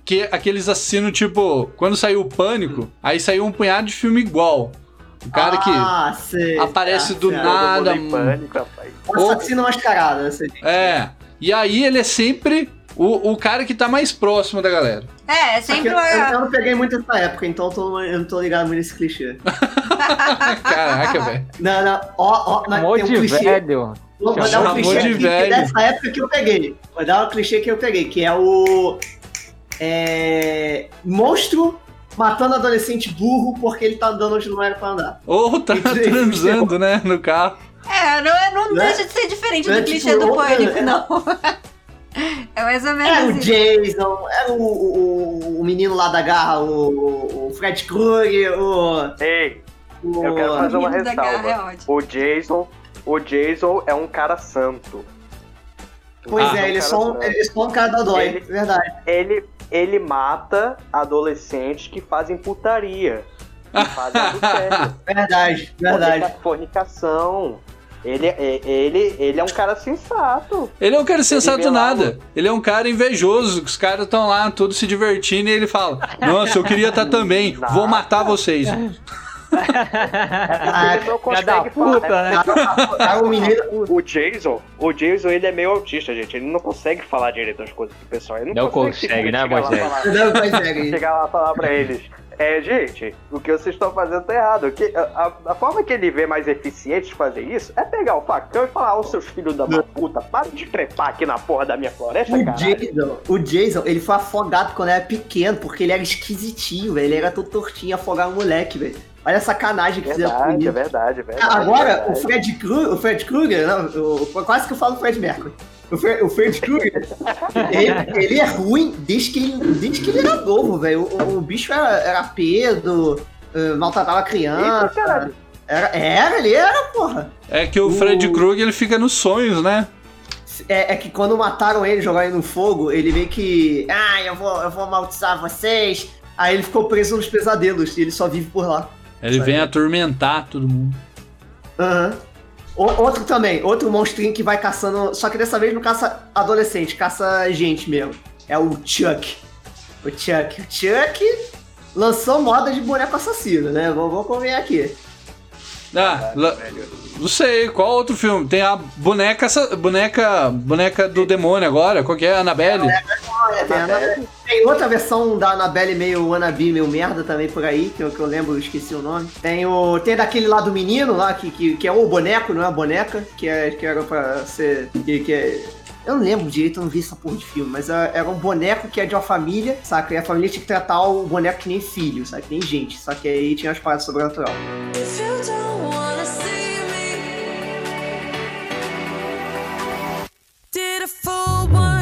Que aqueles assassinos, tipo, quando saiu o pânico, aí saiu um punhado de filme igual. O cara Ah, sei. Aparece do nada, pânico, rapaz. O assassino mascarado, que. É. E aí ele é sempre o, o cara que tá mais próximo da galera. É, é sempre eu, eu- eu não peguei muito essa época, então eu, tô- eu não tô ligado muito nesse clichê. Caraca, velho. Não, não, ó, ó, mas Amor tem um de clichê. velho. Vou, vou dar um clichê de aqui, que velho. é dessa época que eu peguei. Vou dar um clichê que eu peguei, que é o. É. Monstro matando adolescente burro porque ele tá andando onde não era pra andar. Ou tá aí, transando, né, no carro. É, não, é- não Né? deixa de ser diferente Né, do tipo, clichê do outra- pânico, é- não. É mais ou Era menos o isso. Jason, era o, o, o menino lá da garra, o, o Fred Krueger, o. Ei, o Eu quero fazer uma ressalva. é o Jason. O Jason é um cara santo. Pois Ah, é, ele é um só um, cara ele é só um cara da dói, Ele- verdade. Ele, ele mata adolescentes que fazem putaria. Que fazem adultério. Verdade, verdade. Fornica- Fornicação. Ele, é- ele, ele é um cara sensato. Ele é um cara sensato lá nada. Ele é um cara invejoso. que Os caras estão lá todos se divertindo e ele fala: Nossa, eu queria estar também. Vou matar vocês. Ah, ele não consegue falar. puta, né? Cara, o menino. O Jason, o Jason, ele é meio autista, gente. Ele não consegue falar direito as coisas pro pessoal. Ele não, Não consegue, né, chegar lá Moisés? falar- Não, consegue. chegar lá e falar pra eles. É, gente, o que vocês estão fazendo tá errado. O que, a, a- forma que ele vê mais eficiente de fazer isso é pegar o facão e falar, ô seus filhos da puta, para de trepar aqui na porra da minha floresta, O cara. Jason, o Jason, ele foi afogado quando era pequeno, porque ele era esquisitinho, velho. Ele era todo tortinho, afogar um moleque, velho. Olha a sacanagem que fizeram com o Verdade, é verdade, é verdade. Agora, é o verdade. Fred Krueger, o Fred Krueger, não, o- quase que eu falo Fred Mercury. O Fred, o Fred Krueger, ele, ele é ruim desde que ele, desde que ele era novo, velho. O, o bicho era, era pedo, eh, maltratava Eita, criança. caralho. Era, era, ele era, porra. É que o Fred Krueger ele fica nos sonhos, né? É, é que quando mataram ele, jogaram ele no fogo, ele meio que. Ah, eu vou, eu vou amaldiçoar vocês. Aí ele ficou preso nos pesadelos e ele só vive por lá. Ele vem atormentar todo mundo. Aham. O- Outro também, outro monstrinho que vai caçando. Só que dessa vez não caça adolescente, caça gente mesmo. É o Chuck. O Chuck. O Chuck lançou moda de boneco assassino, né? Vou, vou convencer aqui. Ah, não sei, qual outro filme? Tem a boneca, boneca, boneca do demônio agora, qual que é? Annabelle? É, tem. Tem outra versão da Annabelle meio wannabe, meio merda também por aí, que eu, que eu lembro, eu esqueci o nome. Tem o. Tem daquele lá do menino lá, que, que, que é o boneco, não é a boneca, que, é, que era pra ser. Que, que é, Eu não lembro direito, eu não vi essa porra de filme, mas é- era um boneco que é de uma família, saca? E a família tinha que tratar o boneco que nem filho, sabe? Que nem gente. Só que aí tinha as paradas sobrenatural. If did a full 180.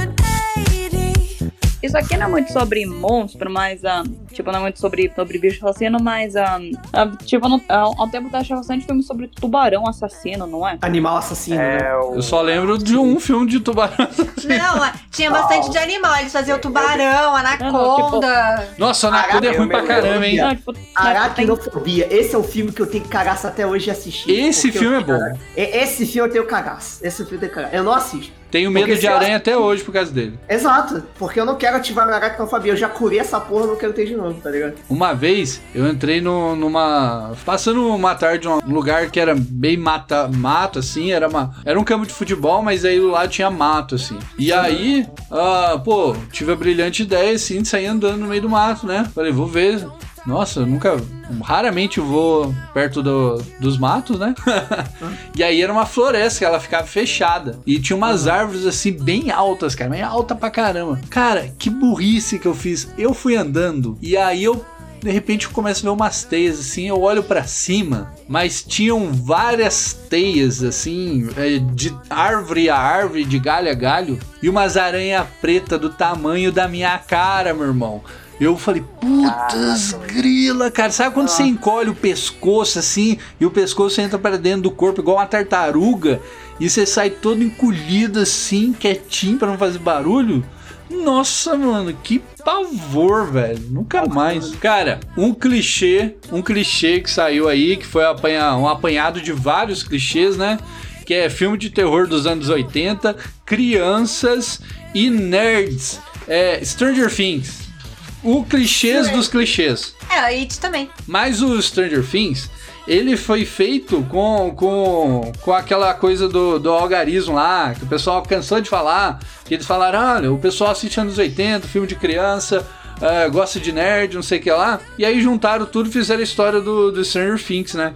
Isso aqui não é muito sobre monstro, mas, ah, tipo, não é muito sobre, sobre bicho assassino, mas, ah, ah, tipo, não, ah, há um tempo eu achava bastante filme sobre tubarão assassino, não é? Animal assassino, né? É, o... Eu só lembro de um filme de tubarão. Não, tinha bastante de animal. Eles faziam tubarão, anaconda. Nossa, Anaconda é ruim pra caramba, hein? Não, tipo, tem- Aracnofobia. Esse é o filme que eu tenho cagaço até hoje de assistir. Esse filme eu- é bom. E- Esse filme eu tenho cagaço. Esse filme eu tenho cagaço. Eu não assisto. Tenho medo Porque de se eu- aranha até hoje por causa dele. Exato. Porque eu não quero ativar minha aracnofobia. Eu já curei essa porra, eu não quero ter de novo, tá ligado? Uma vez eu entrei no- numa. Passando uma tarde num lugar que era bem mata, mato, assim, era, uma, era um campo de futebol, mas aí lá tinha mato, assim. E aí, ah, pô, tive a brilhante ideia, assim, de sair andando no meio do mato, né? Falei, vou ver. Nossa, eu nunca. Raramente vou perto do- dos matos, né? e aí era uma floresta, ela ficava fechada. E tinha umas árvores assim, bem altas, cara, bem alta pra caramba. Cara, que burrice que eu fiz. Eu fui andando e aí eu de repente eu começo a ver umas teias assim, eu olho pra cima, mas tinham várias teias assim, é, de árvore a árvore, de galho a galho, e umas aranha preta do tamanho da minha cara, meu irmão. Eu falei, putz, grila, cara. Sabe quando você encolhe o pescoço assim e o pescoço entra pra dentro do corpo igual uma tartaruga e você sai todo encolhido assim, quietinho pra não fazer barulho? Nossa, mano, que pavor, velho. Nunca mais. Cara, um clichê, um clichê que saiu aí, que foi um apanhado de vários clichês, né? Que é filme de terror dos anos 80, crianças e nerds. É Stranger Things. O clichês dos clichês. É, a It também. Mas o Stranger Things, ele foi feito com, com, com aquela coisa do, do algarismo lá, que o pessoal cansou de falar, que eles falaram, olha, o pessoal assiste anos 80, filme de criança, ah, gosta de nerd, não sei o que lá, e aí juntaram tudo e fizeram a história do, do Stranger Things, né?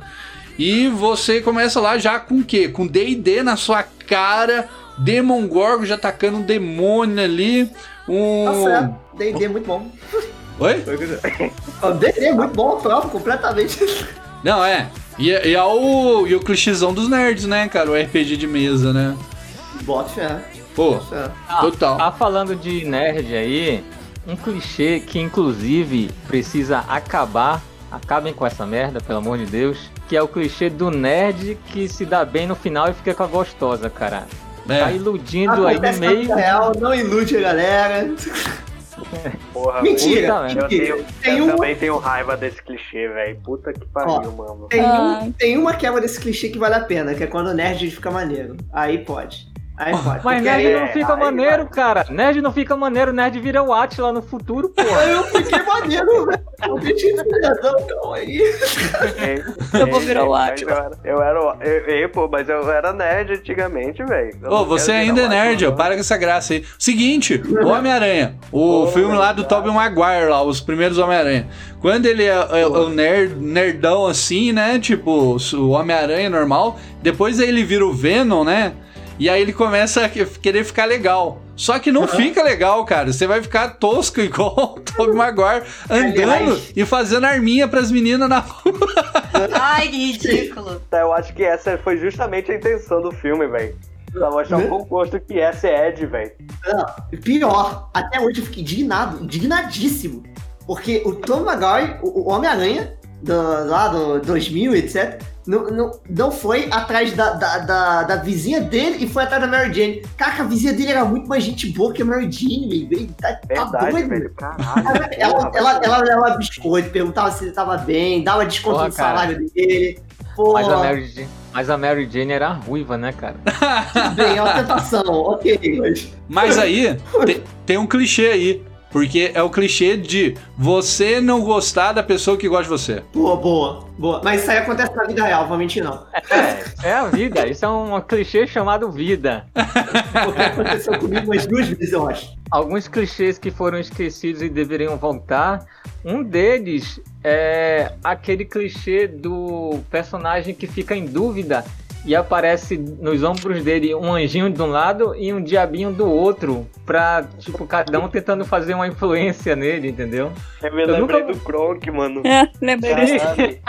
E você começa lá já com o quê? Com D&D na sua cara, Demon Gorgon já atacando um demônio ali, um... Certo. D&D é muito bom. Oi? D&D é muito bom, prova completamente. Não, é. E, e, é o, e o clichêzão dos nerds, né, cara? O RPG de mesa, né? Bota fé. Pô, fé. total. Tá falando de nerd aí, um clichê que inclusive precisa acabar. Acabem com essa merda, pelo amor de Deus. Que é o clichê do nerd que se dá bem no final e fica com a gostosa, cara. Tá É. iludindo aí no Acontece meio. real, não ilude a galera. Porra, Mentira, puta, Eu, mentira. tenho, Tem eu um- também tenho raiva desse clichê, velho. Puta que pariu, mano. Tem, um, tem uma quebra desse clichê que vale a pena, que é quando o nerd fica maneiro. Aí pode. Aí pode. Mas nerd aí- não fica aí maneiro, vai. cara. Nerd não fica maneiro, nerd vira o Atila no futuro, pô. Aí eu fiquei maneiro, velho. Eu fiquei cidadão, calma aí. Eu vou virar o Mas Atila. Eu era, o- eu, eu, pô, mas eu era nerd antigamente, velho. Ô, você ainda é nerd, ó. Para com essa graça aí. Seguinte, o Homem-Aranha. O filme lá do. Tobey Maguire, lá, os primeiros Homem-Aranha. Quando ele é, é o nerd, nerdão assim, né? Tipo, o Homem-Aranha normal. Depois aí ele vira o Venom, né? E aí ele começa a que- querer ficar legal. Só que não fica legal, cara. Você vai ficar tosco igual o Tobey Maguire andando Aliás- e fazendo arminha pras meninas na rua. Ai, que ridículo. Tá, Eu acho que essa foi justamente a intenção do filme, velho. Pra mostrar Né? o composto que essa é Ed, velho. Pior, até hoje eu fiquei indignado, indignadíssimo. Porque o Tom Maguire, o, o Homem-Aranha, do- lá do 2000, etc., não, não, não foi atrás da, da, da, da vizinha dele e foi atrás da Mary Jane. Cara, a vizinha dele era muito mais gente boa que a Mary Jane, velho. Tá, tá Verdade, doido. velho. Caralho. Ela, porra, ela, vai ela dava biscoito, perguntava se ele tava bem, dava desconto Porra, no cara. salário dele. Pô, Mas a Mary Jane, mas a Mary Jane era ruiva, né, cara? bem, é uma tentação, ok, mas... Mas aí, te- tem um clichê aí. Porque é o clichê de você não gostar da pessoa que gosta de você. Boa, boa, boa. Mas isso aí acontece na vida real, vou mentir não. É, é a vida. Isso é um clichê chamado vida. Aconteceu comigo umas duas vezes, eu acho. Alguns clichês que foram esquecidos e deveriam voltar. Um deles é aquele clichê do personagem que fica em dúvida e aparece nos ombros dele um anjinho de um lado e um diabinho do outro, pra, tipo, cada um tentando fazer uma influência nele, entendeu? Eu me Eu lembrei nunca- do Kronk, mano. É, lembrei.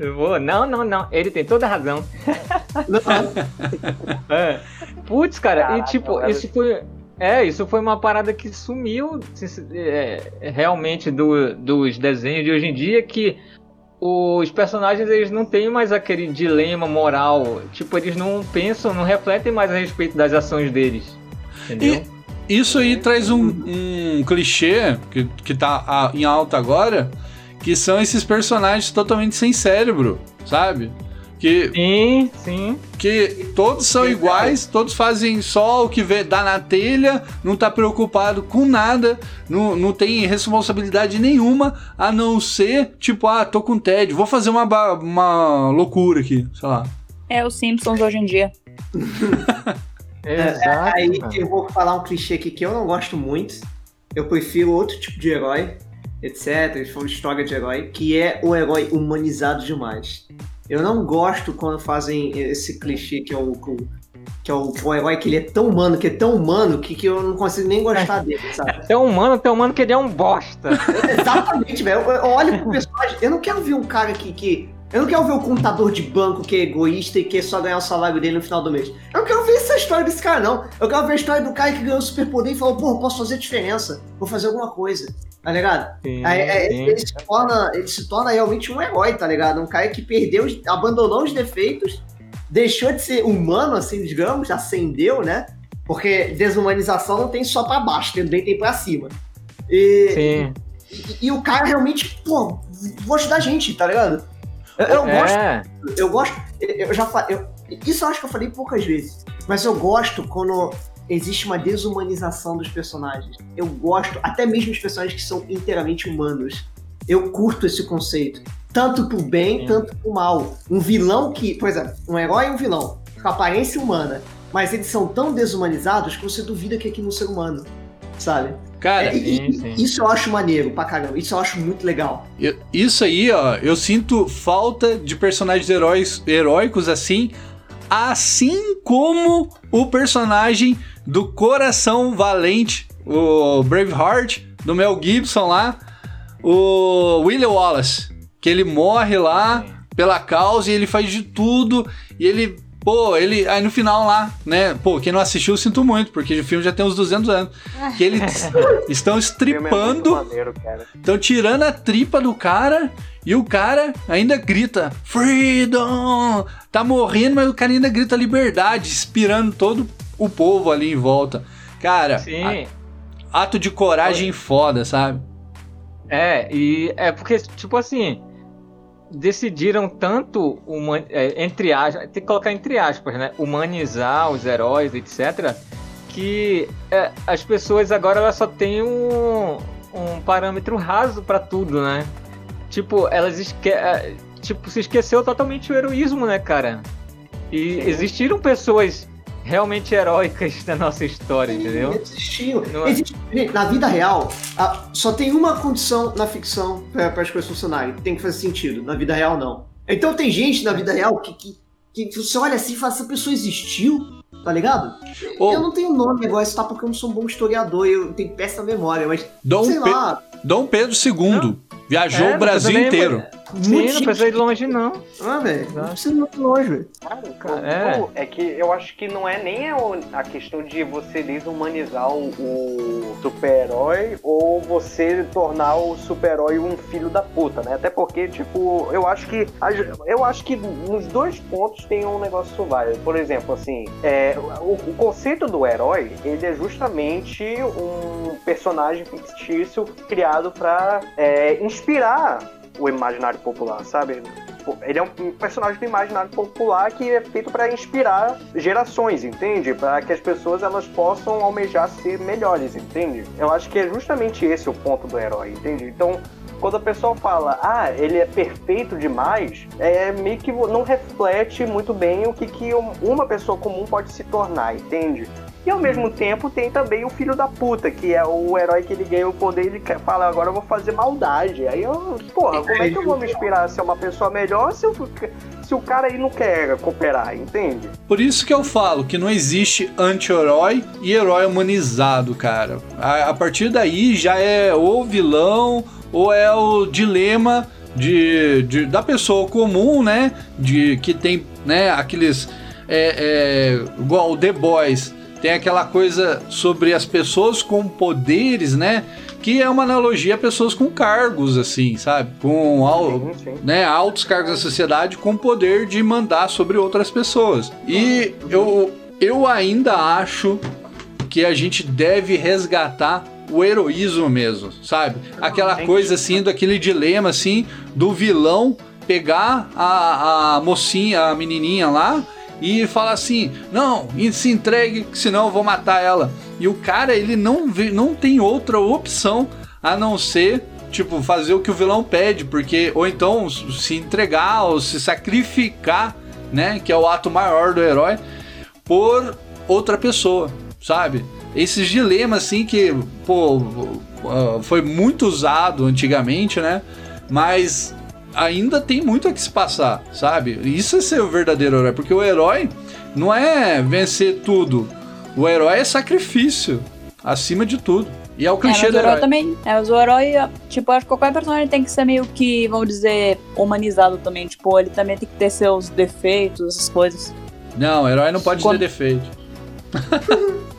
Eu vou, não, não, não, ele tem toda a razão. É. Putz, cara, Caraca, e tipo, velho. isso foi. É, isso foi uma parada que sumiu é, realmente do- dos desenhos de hoje em dia, que os personagens eles não têm mais aquele dilema moral. Tipo, eles não pensam, não refletem mais a respeito das ações deles. Entendeu? Isso aí traz um, um clichê que, que tá em alta agora, que são esses personagens totalmente sem cérebro, sabe? Que, Sim, sim. que todos são iguais, todos fazem só o que vê, dá na telha, não tá preocupado com nada, não, não tem responsabilidade nenhuma, a não ser, tipo, ah, tô com tédio, vou fazer uma, uma loucura aqui, sei lá. É os Simpsons hoje em dia. Exato. Aí cara. eu vou falar um clichê aqui que eu não gosto muito. Eu prefiro outro tipo de herói, etc. For história de herói, que é o herói humanizado demais. Eu não gosto quando fazem esse clichê que é o, que é o, o herói que ele é tão humano, que é tão humano, que, que eu não consigo nem gostar dele, sabe? Tem um humano, um humano que ele é um bosta. Exatamente, velho. Eu, eu olho pro personagem, eu não quero ver um cara que, que. Eu não quero ver o contador de banco que é egoísta e quer só ganhar o salário dele no final do mês. Eu não quero ver essa história desse cara, não. Eu quero ver a história do cara que ganhou o superpoder e falou, pô, posso fazer diferença. Vou fazer alguma coisa. Tá ligado? Sim, Aí, é, sim. ele, se torna, ele se torna realmente um herói, tá ligado? Um cara que perdeu, abandonou os defeitos, deixou de ser humano, assim, digamos, ascendeu, né? Porque desumanização não tem só pra baixo, também tem pra cima. E, Sim. e, e o cara realmente, pô, vou ajudar a gente, tá ligado? Eu, eu gosto, É, eu gosto, eu já falei, isso eu acho que eu falei poucas vezes, mas eu gosto quando existe uma desumanização dos personagens. Eu gosto, até mesmo os personagens que são inteiramente humanos. Eu curto esse conceito. Tanto pro bem, Sim. tanto pro mal. Um vilão que, por exemplo, um herói e um vilão, com aparência humana, mas eles são tão desumanizados que você duvida que aquilo é um ser humano. Sabe? Cara, É, sim, e- sim. Isso eu acho maneiro pra caramba. Isso eu acho muito legal. Eu- Isso aí, ó, eu sinto falta de personagens heróis, heróicos assim, assim como o personagem do Coração Valente, o Braveheart, do Mel Gibson lá, o William Wallace, que ele morre lá pela causa e ele faz de tudo e ele, pô, ele, aí no final lá, né, pô, quem não assistiu, eu sinto muito, porque o filme já tem uns 200 anos, que eles estão é estripando maneiro. Estão tirando a tripa do cara e o cara ainda grita Freedom! Tá morrendo, mas o cara ainda grita liberdade, inspirando todo o povo ali em volta. Cara, a- ato de coragem foda, sabe? É, e é porque, tipo assim, decidiram tanto, é, entre aspas, tem que colocar entre aspas, né? Humanizar os heróis, etc., que é, as pessoas agora elas só têm um, um parâmetro raso pra tudo, né? Tipo, elas esque é, tipo, se esqueceu totalmente o heroísmo, né, cara? E Sim. existiram pessoas realmente heróicas na nossa história, entendeu? Existiu. Não é? Existe- gente, na vida real, a- só tem uma condição na ficção para as coisas funcionarem. Tem que fazer sentido. Na vida real, não. Então tem gente na vida real que, que, que você olha assim e fala, essa pessoa existiu, tá ligado? Ô. Eu não tenho nome agora, isso tá porque eu não sou um bom historiador, eu tenho péssima memória, mas Dom, sei Pe- lá. Dom Pedro II viajou É, o Brasil também- inteiro. Sim, muita não precisa ir longe, não. Ah, velho, não precisa ir muito longe, velho. Cara, É. pô, é que eu acho que não é nem a, questão de você desumanizar o, o super-herói ou você tornar o super-herói um filho da puta, né? Até porque, tipo, eu acho que eu acho que nos dois pontos tem um negócio válido. Por exemplo, assim, é, o, o conceito do herói, ele é justamente um personagem fictício criado pra é, inspirar o imaginário popular, sabe? Ele é um personagem do imaginário popular que é feito para inspirar gerações, entende? Para que as pessoas elas possam almejar ser melhores, entende? Eu acho que é justamente esse o ponto do herói, entende? Então, quando a pessoa fala, ah, ele é perfeito demais, é meio que não reflete muito bem o que, que um- uma pessoa comum pode se tornar, entende? E ao mesmo tempo tem também o filho da puta, que é o herói que ele ganha o poder e ele falar, agora eu vou fazer maldade. Aí eu, porra, como é que eu vou me inspirar a ser uma pessoa melhor se, eu, se o cara aí não quer cooperar, entende? Por isso que eu falo que não existe anti-herói e herói humanizado, cara. A, a partir daí já é ou vilão ou é o dilema de, de- da pessoa comum, né? De que tem, né? Aqueles é, é, igual The Boys tem aquela coisa sobre as pessoas com poderes, né? Que é uma analogia a pessoas com cargos, assim, sabe? Com al- Sim, sim. né, altos cargos da sociedade com poder de mandar sobre outras pessoas. E eu, eu ainda acho que a gente deve resgatar o heroísmo mesmo, sabe? Aquela coisa assim, daquele dilema assim, do vilão pegar a, a mocinha, a menininha lá e falar assim: não, se entregue, senão eu vou matar ela. E o cara, ele não, vê, não tem outra opção a não ser tipo, fazer o que o vilão pede, porque ou então se entregar ou se sacrificar, né, que é o ato maior do herói, por outra pessoa, sabe? Esses dilemas assim que, pô, ah, foi muito usado antigamente, né? Mas ainda tem muito a que se passar, sabe? Isso é ser o verdadeiro herói, porque o herói não é vencer tudo. O herói é sacrifício, acima de tudo. E é o É, clichê mas do o herói herói. também. É, mas o herói, tipo, acho que qualquer personagem tem que ser meio que, vamos dizer, humanizado também. Tipo, ele também tem que ter seus defeitos, essas coisas. Não, o herói não pode Quando- ter defeito.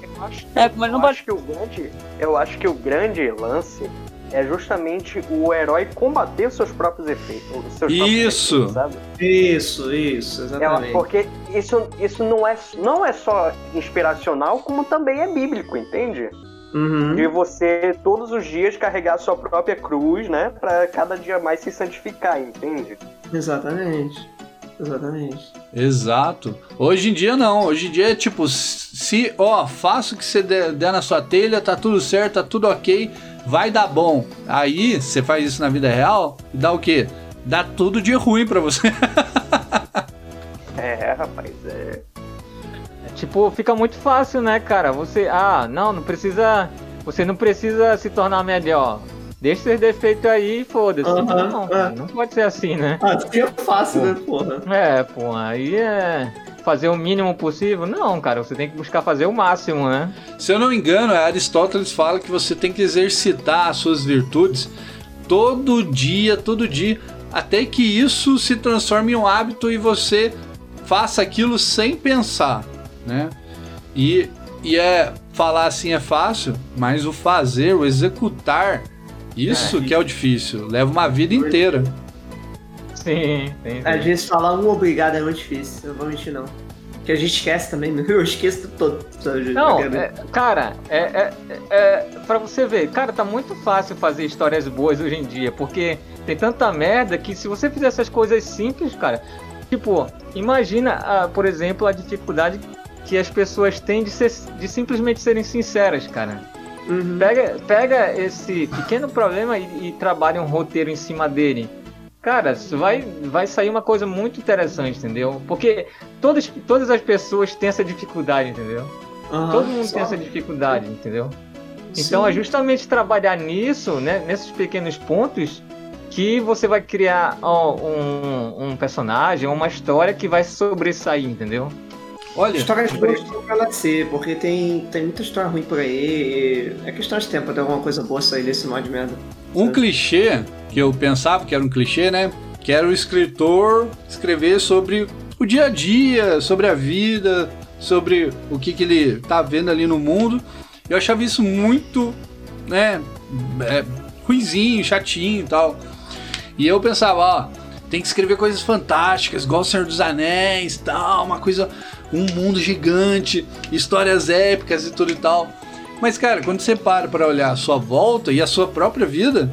Eu acho, É, mas não eu pode. acho que o grande, eu acho que o grande lance é justamente o herói combater seus próprios efeitos. os seus próprios Isso. efeitos, sabe? Isso, isso, Ela- exatamente. porque isso, isso não, é, não é só inspiracional, como também é bíblico, entende? Uhum. De você todos os dias carregar a sua própria cruz, né? Pra cada dia mais se santificar, entende? Exatamente. Exatamente. Exato. Hoje em dia não. Hoje em dia é tipo, se, ó, faça o que você der, der na sua telha, tá tudo certo, tá tudo ok, vai dar bom. Aí você faz isso na vida real, dá o quê? Dá tudo de ruim pra você. É, rapaz, é. Tipo, fica muito fácil, né, cara? Você, ah, não, não precisa. Você não precisa se tornar melhor. Deixa seus defeitos aí e foda-se. Não, é. não pode ser assim, né? Ah, seria fácil, né, porra? É, pô, aí é fazer o mínimo possível? Não, cara, você tem que buscar fazer o máximo, né? Se eu não me engano, Aristóteles fala que você tem que exercitar as suas virtudes todo dia, todo dia, até que isso se transforme em um hábito e você faça aquilo sem pensar, né? E, e é falar assim é fácil, mas o fazer, o executar, isso É. que é o difícil. Leva uma vida inteira. Sim, sim. sim. Às vezes falar um obrigado é muito difícil, eu não vou mentir não. Que a gente esquece também, eu esqueço todo. todo Não, é, cara, é, é, é, pra você ver, cara, tá muito fácil fazer histórias boas hoje em dia, porque tem tanta merda que se você fizer essas coisas simples, cara, tipo, imagina, ah, por exemplo, a dificuldade que as pessoas têm de, ser, de simplesmente serem sinceras, cara. Uhum. Pega, pega esse pequeno problema e, e trabalha um roteiro em cima dele. Cara, vai, vai sair uma coisa muito interessante, entendeu? Porque todas, todas as pessoas têm essa dificuldade, entendeu? Aham, Todo mundo só- tem essa dificuldade, entendeu? Então Sim. é justamente trabalhar nisso, né, nesses pequenos pontos, que você vai criar ó, um, um personagem, uma história que vai sobressair, entendeu? Olha, Histórias boas estão pra nascer, porque tem, tem muita história ruim por aí. É questão de tempo até alguma coisa boa sair desse mod de merda. Um clichê que eu pensava que era um clichê, né? Que era o escritor escrever sobre o dia a dia, sobre a vida, sobre o que, que ele tá vendo ali no mundo. Eu achava isso muito, né? É, ruizinho, chatinho e tal. E eu pensava, ó, tem que escrever coisas fantásticas, igual o Senhor dos Anéis, tal, uma coisa, um mundo gigante, histórias épicas e tudo e tal. Mas cara, quando você para para olhar a sua volta e a sua própria vida,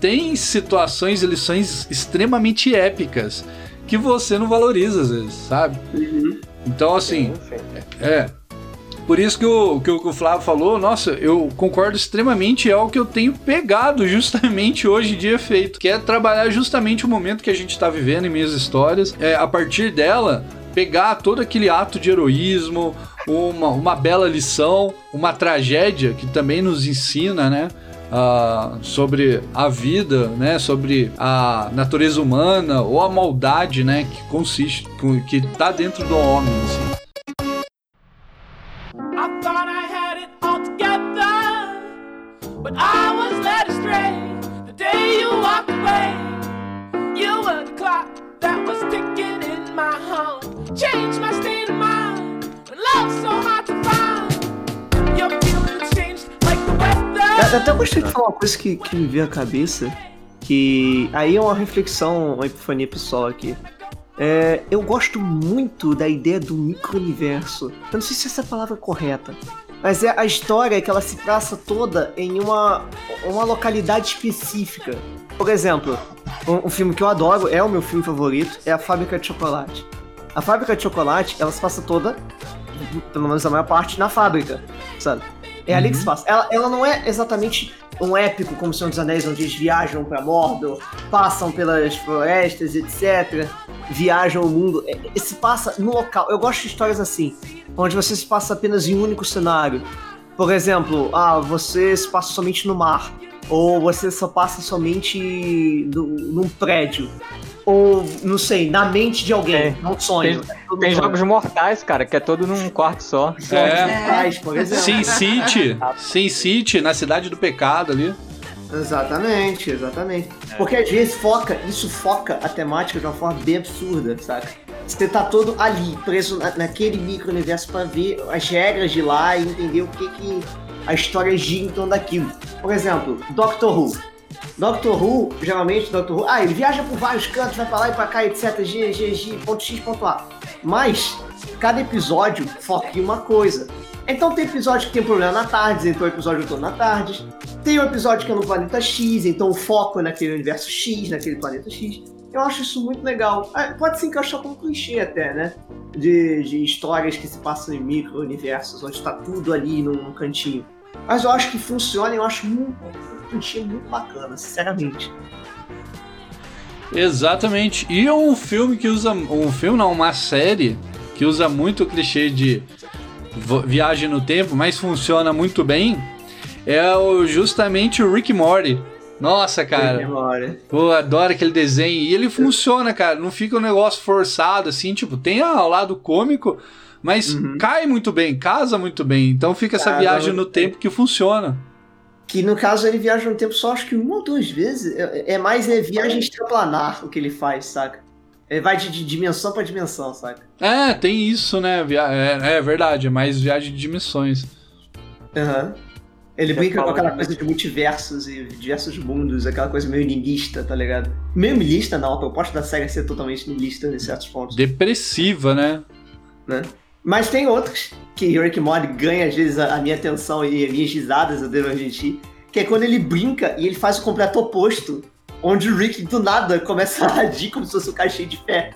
tem situações e lições extremamente épicas que você não valoriza às vezes, sabe? Então assim, Sim, sim. é. Por isso que o, que o Flávio falou, nossa, eu concordo extremamente, é o que eu tenho pegado justamente hoje em dia feito, que é trabalhar justamente o momento que a gente está vivendo em minhas histórias, é, a partir dela, pegar todo aquele ato de heroísmo, uma, uma bela lição, uma tragédia que também nos ensina, né? ah, sobre a vida, né? Sobre a natureza humana ou a maldade, né? Que consiste, que tá dentro do homem, assim. My home. Changed my state of mind. Love's so hard to find, changed like the weather. Eu até gostaria de falar uma coisa que, que me veio à cabeça, que aí é uma reflexão, uma epifania pessoal aqui. É, eu gosto muito da ideia do micro-universo. Eu não sei se essa é palavra correta, mas é a história que ela se passa toda em uma, uma localidade específica. Por exemplo, um, um filme que eu adoro, é o meu filme favorito, é A Fábrica de Chocolate. A Fábrica de Chocolate, ela se passa toda, pelo menos a maior parte, na fábrica, sabe? É ali que se passa. Ela, ela não é exatamente um épico como Senhor dos Anéis, onde eles viajam pra Mordor, passam pelas florestas, etc. Viajam o mundo. É, é, se passa no local. Eu gosto de histórias assim, onde você se passa apenas em um único cenário. Por exemplo, ah, você se passa somente no mar. Ou você só passa somente no- num prédio. Ou, não sei, na mente de alguém, É. num sonho. Tem, tem jogos mortais, cara, que é todo num quarto só. É. Exemplo. Sin City, Sin City, na cidade do pecado ali. Exatamente, exatamente. Porque às vezes foca, isso foca a temática de uma forma bem absurda, saca? Você tá todo ali, preso na- naquele micro-universo pra ver as regras de lá e entender o que que a história gira em torno daquilo. Por exemplo, Doctor Who. Doctor Who, geralmente, Doctor Who, ah, ele viaja por vários cantos, vai pra lá e pra cá, etc, G, G, G, ponto X, ponto A. Mas, cada episódio foca em uma coisa. Então tem episódio que tem problema na tarde, então o episódio todo na tarde. Tem um episódio que é no planeta X, então o foco é naquele universo X, naquele planeta X. Eu acho isso muito legal. Ah, Pode se encaixar como clichê até, né? De, de histórias que se passam em micro-universos, onde tá tudo ali num, cantinho. Mas eu acho que funciona eu acho muito, um clichê muito bacana, sinceramente. Exatamente. E um filme que usa. Um filme, não, uma série que usa muito o clichê de viagem no tempo, mas funciona muito bem. É o, justamente o Rick Morty. Nossa, cara. Memória. Pô, adoro aquele desenho. E ele funciona, cara. Não fica um negócio forçado, assim. Tipo, tem ao lado cômico, mas Uhum. cai muito bem, casa muito bem. Então fica essa viagem no tempo que funciona. Que no caso ele viaja no tempo só acho que uma ou duas vezes. É, é mais é viagem extraplanar o que ele faz, saca? Ele vai de, de dimensão pra dimensão, saca? É, tem isso, né? Via- É, é verdade, é mais viagem de dimensões. Aham. Ele Você brinca com aquela coisa de multiversos e diversos mundos, aquela coisa meio niilista, tá ligado? Meio niilista não, a proposta da série é ser totalmente niilista em certos pontos. Depressiva, né? Mas tem outros que Rick Morty ganha às vezes a, minha atenção e as minhas risadas, eu devo admitir, que é quando ele brinca e ele faz o completo oposto, onde o Rick do nada começa a agir como se fosse um cara cheio de fé.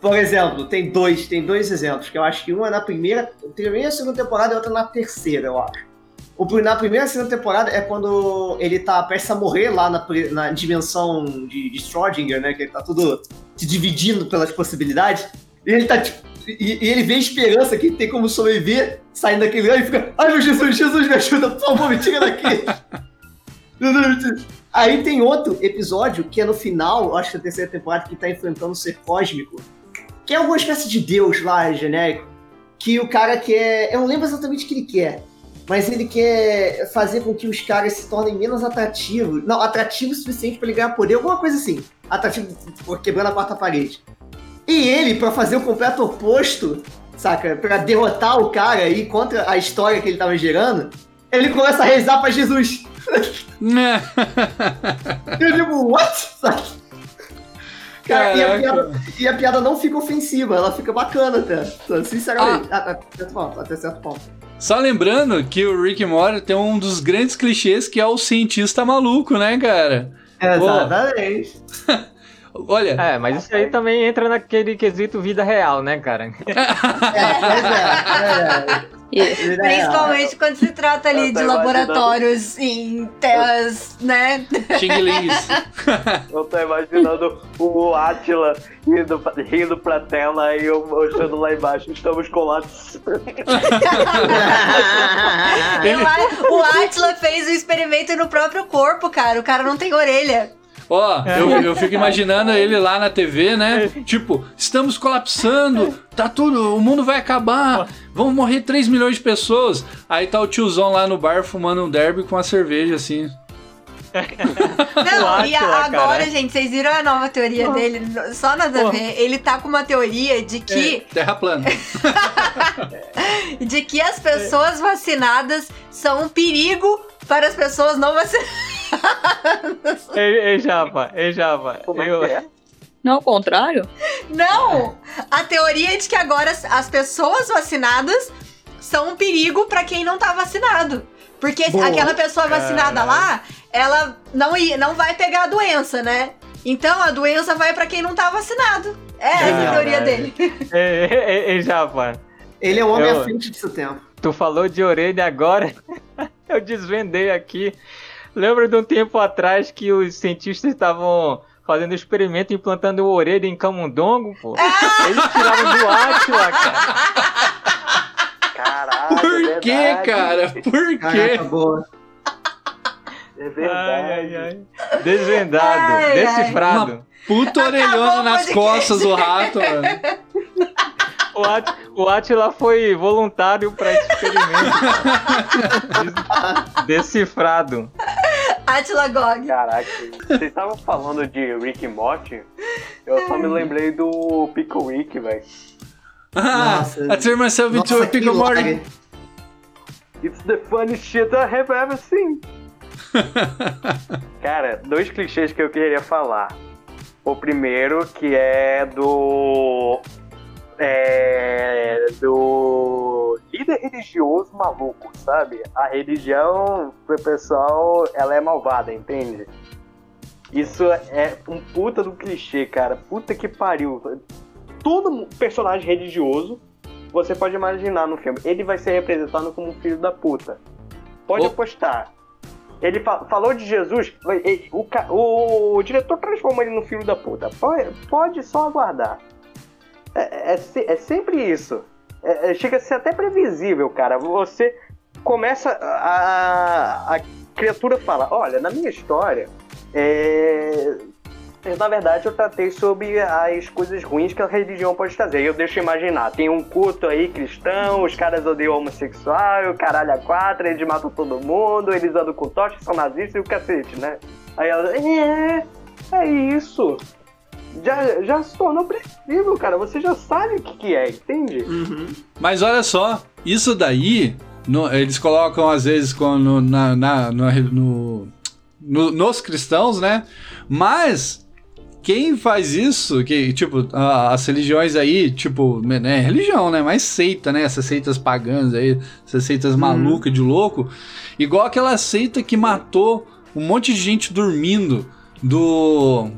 Por exemplo, tem dois, tem dois exemplos, que eu acho que um é na primeira, primeira e segunda temporada e outra na terceira, eu acho. O, na primeira e segunda temporada é quando ele tá prestes a morrer lá na, na dimensão de, de Schrödinger, né? Que ele tá tudo se dividindo pelas possibilidades. E ele tá tipo. E, e ele vê esperança que tem como sobreviver saindo daquele lugar e fica. Ai meu Jesus, Jesus me ajuda, por favor, me tira daqui. Aí tem outro episódio que é no final, acho que da terceira temporada, que tá enfrentando o ser cósmico. Que é alguma espécie de deus lá, genérico. Que o cara quer. Eu não lembro exatamente o que ele quer. Mas ele quer fazer com que os caras se tornem menos atrativos. Não, atrativos o suficiente pra ele ganhar poder, alguma coisa assim. Atrativo, por- quebrando a quarta parede. E ele, pra fazer o completo oposto, saca? Pra derrotar o cara e contra a história que ele tava gerando, ele começa a rezar pra Jesus. Eu digo, what? Sabe? Cara, e a, piada, e a piada não fica ofensiva, ela fica bacana até. Sinceramente, até certo ponto. Até certo ponto. Só lembrando que o Rick Morty tem um dos grandes clichês que é o cientista maluco, né, cara? Exatamente. Olha, É, mas isso aí também entra naquele quesito vida real, né, cara? É, pois é, é. E- Principalmente quando se trata ali de laboratórios em terras, né? Xing-lings. Eu tô imaginando o Atila indo, pra- rindo pra tela e eu mostrando lá embaixo. Estamos colados. O Atila fez o experimento no próprio corpo, cara. O cara não tem orelha. Ó, eu, eu fico imaginando ele lá na TV, né? Tipo, estamos colapsando, tá tudo, o mundo vai acabar, vão morrer 3 milhões de pessoas. Aí tá o tiozão lá no bar fumando um derby com a cerveja, assim. Não, e agora, cara. gente, vocês viram a nova teoria dele? Só nada a ver. Ele tá com uma teoria de que, Terra plana. de que as pessoas vacinadas são um perigo para as pessoas não vacinadas. Ei, ei, Japa, ei, Japa. Como é eu- é? Não, ao contrário. Não! A teoria é de que agora as- as pessoas vacinadas são um perigo pra quem não tá vacinado. Porque Boa. aquela pessoa vacinada lá, ela não, ia, não vai pegar a doença, né? Então a doença vai pra quem não tá vacinado. É essa a teoria dele. Ei, ei, ei. Ele é o homem Eu- à frente do seu tempo. Tu falou de orelha agora. eu desvendei aqui. Lembra de um tempo atrás que os cientistas estavam fazendo experimento implantando orelha em camundongo, pô? Eles tiraram do Átila, cara. Caralho, Por é que, cara? Por quê? É verdade. Ai, ai, ai. Desvendado, Ai, ai. decifrado. Puta Acabou orelhona o nas costas do rato, mano. O, At, o Atila foi voluntário pra esse experimento. Des- Decifrado. Atila Gog. Caraca, vocês estavam falando de Rick e Morty? Eu só me lembrei do Pickle Rick, velho. Ah, Nossa. I turn myself into a pickle Morty. It's the funniest shit I have ever seen. Cara, dois clichês que eu queria falar. O primeiro que é do. É. Do líder religioso maluco, sabe? A religião, pro pessoal, ela é malvada, entende? Isso é um puta do clichê, cara. Puta que pariu. Todo personagem religioso você pode imaginar no filme. Ele vai ser representado como um filho da puta. Pode Oh. apostar. Ele fa- falou de Jesus, o, o- o diretor transformou ele no filho da puta. Pode, pode só aguardar. É, é se- é sempre isso. É- é- chega a ser até previsível, cara. Você começa a, a criatura fala: Olha, na minha história, é, na verdade, eu tratei sobre as coisas ruins que a religião pode trazer. Eu deixo imaginar, tem um culto aí cristão, os caras odeiam homossexual, o caralho a quatro, eles matam todo mundo, eles andam com tocha, são nazistas e o cacete, né? Aí ela, é, é isso. Já, já se tornou previsível, cara. Você já sabe o que, que é, entende? Uhum. Mas olha só, isso daí, no- eles colocam às vezes no- na- na- no- no- no- nos cristãos, né? Mas quem faz isso, que tipo, as religiões aí, tipo, né, religião, né? Mais seita, né? Essas seitas pagãs aí, essas seitas malucas de louco. Igual aquela seita que matou um monte de gente dormindo do.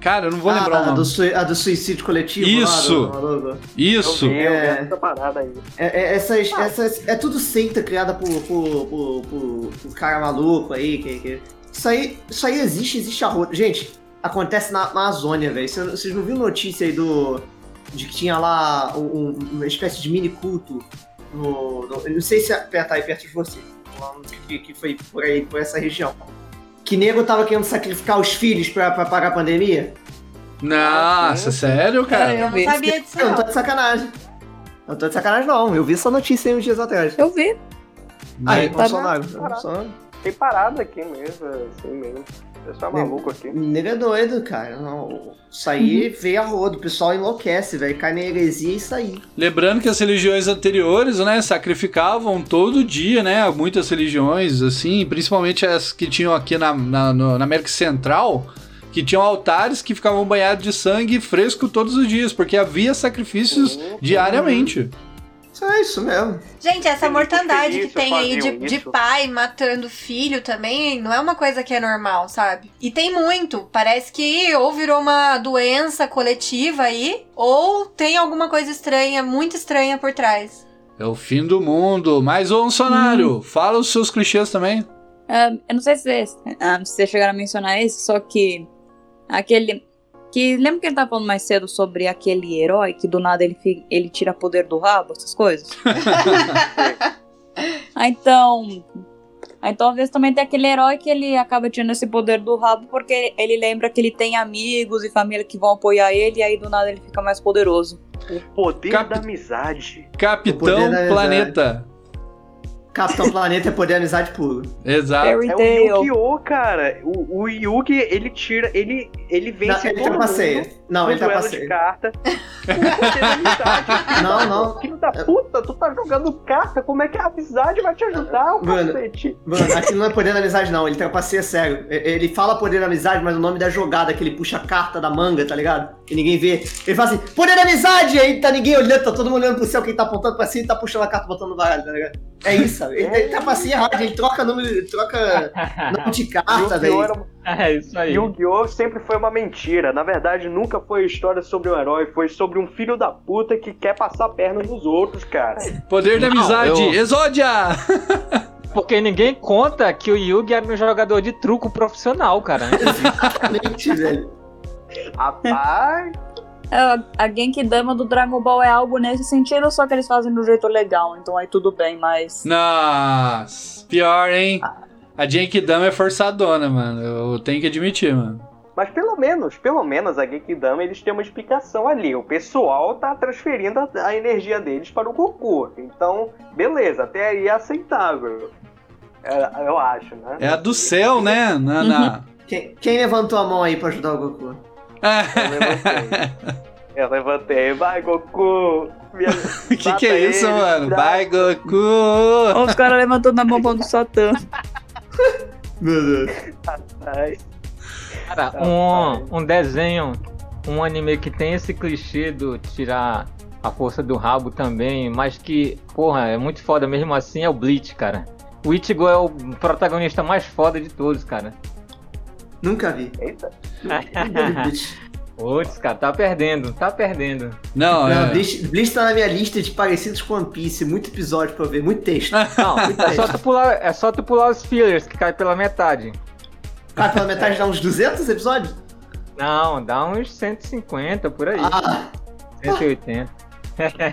Cara, eu não vou lembrar Ah, o nome. do, sui- a do suicídio coletivo lá, Isso. do maluco. Isso. Eu vi, eu vi É. essa parada aí. É, é- essas, essas, é tudo seita criada por, por, por, por, por cara maluco aí. Que, que- Isso aí. Isso aí existe, existe a roda. Gente, acontece na, na Amazônia, velho. Vocês não viram notícia aí do. De que tinha lá um- um- uma espécie de mini culto no. no- eu não sei se é perto aí perto de você. Que, que foi por aí, por essa região. Que nego tava querendo sacrificar os filhos pra, pra pagar a pandemia? Nossa, sério, cara? Eu não sabia disso, Eu não tô de sacanagem. Eu não tô de sacanagem, não. Eu vi essa notícia aí uns dias atrás. Eu vi. Aí. Tá Bolsonaro. Tem parada aqui mesmo, assim mesmo. Pessoal maluco aqui. Nego é doido, cara. Não, isso aí veio a rodo. O pessoal enlouquece, velho. Cai na heresia e isso aí. Lembrando que as religiões anteriores, né, sacrificavam todo dia, né, muitas religiões, assim, principalmente as que tinham aqui na, na, na América Central, que tinham altares que ficavam banhados de sangue fresco todos os dias, porque havia sacrifícios Uhum. diariamente. Isso é isso mesmo. Gente, essa Tem mortandade que tem aí de, de pai matando filho também não é uma coisa que é normal, sabe? E tem muito. Parece que ou virou uma doença coletiva aí, ou tem alguma coisa estranha, muito estranha por trás. É o fim do mundo. Mais um sonário. Fala os seus clichês também. Ah, eu não sei se vocês, ah, se vocês chegaram a mencionar esse, só que aquele. Que lembra que ele tava falando mais cedo sobre aquele herói que do nada ele, ele tira poder do rabo, essas coisas? ah, então. Ah, então, às vezes também tem aquele herói que ele acaba tirando esse poder do rabo porque ele lembra que ele tem amigos e família que vão apoiar ele e aí do nada ele fica mais poderoso. O poder Cap- da amizade. Capitão poder da Planeta. Capitão Planeta é poder amizade puro. Exato. Fairy É o. Yu-Gi-Oh, cara. O, o Yugi, ele tira. Ele, ele Não, vence ele todo trapaceia. mundo. Não, ele de trapaceia. carta. Não, não. Filho da puta, tu tá jogando carta. Como é que a amizade vai te ajudar, o Mano. cacete? Mano, aquilo não é poder da amizade, não. Ele trapaceia sério. E- Ele fala poder da amizade, mas o nome da jogada que ele puxa a carta da manga, tá ligado? E ninguém vê. Ele fala assim, poder da amizade! Aí tá ninguém olhando, tá todo mundo olhando pro céu, quem tá apontando pra cima e tá puxando a carta botando no baralho, tá ligado? É isso, ele, ele trapaceia errado, ele troca número, ele troca nome de carta, velho. É isso aí. Yu-Gi-Oh! sempre foi uma mentira. Na verdade, nunca foi história sobre um herói, foi sobre um filho da puta que quer passar a perna nos outros, cara. Poder da Não, amizade. eu- Exódia! Porque ninguém conta que o Yugi era um jogador de truco profissional, cara. Exatamente, velho. Rapaz, É, a Genkidama do Dragon Ball é algo nesse sentido, só que eles fazem do jeito legal, então aí tudo bem, mas. Nossa, pior, hein? A Genkidama é forçadona, mano. Eu tenho que admitir, mano. mas pelo menos, pelo menos a Genkidama eles têm uma explicação ali. O pessoal tá transferindo a, a energia deles para o Goku. Então, beleza, até aí é aceitável. É, eu acho, né? É a do céu, né? Na, na... Quem, quem levantou a mão aí pra ajudar o Goku? Eu levantei. Eu levantei. Vai, Goku! Minha- que que é isso, ele, mano? Vai, Goku! Os caras levantando a mão do Satã. Meu Deus. Cara, um, um desenho, um anime que tem esse clichê do tirar a força do rabo também, mas que, porra, é muito foda mesmo assim, é o Bleach, cara. O Ichigo é o protagonista mais foda de todos, cara. Nunca vi. Eita. Nunca vi Bleach. Putz, cara, tá perdendo, tá perdendo. Não, Não, é... Bleach, Bleach tá na minha lista de parecidos com One Piece. Muito episódio pra ver, muito texto. Não, é só tu pular, é só tu pular os fillers que cai pela metade. Ah, pela metade dá uns 200 episódios? Não, dá uns 150 por aí, Ah, 180.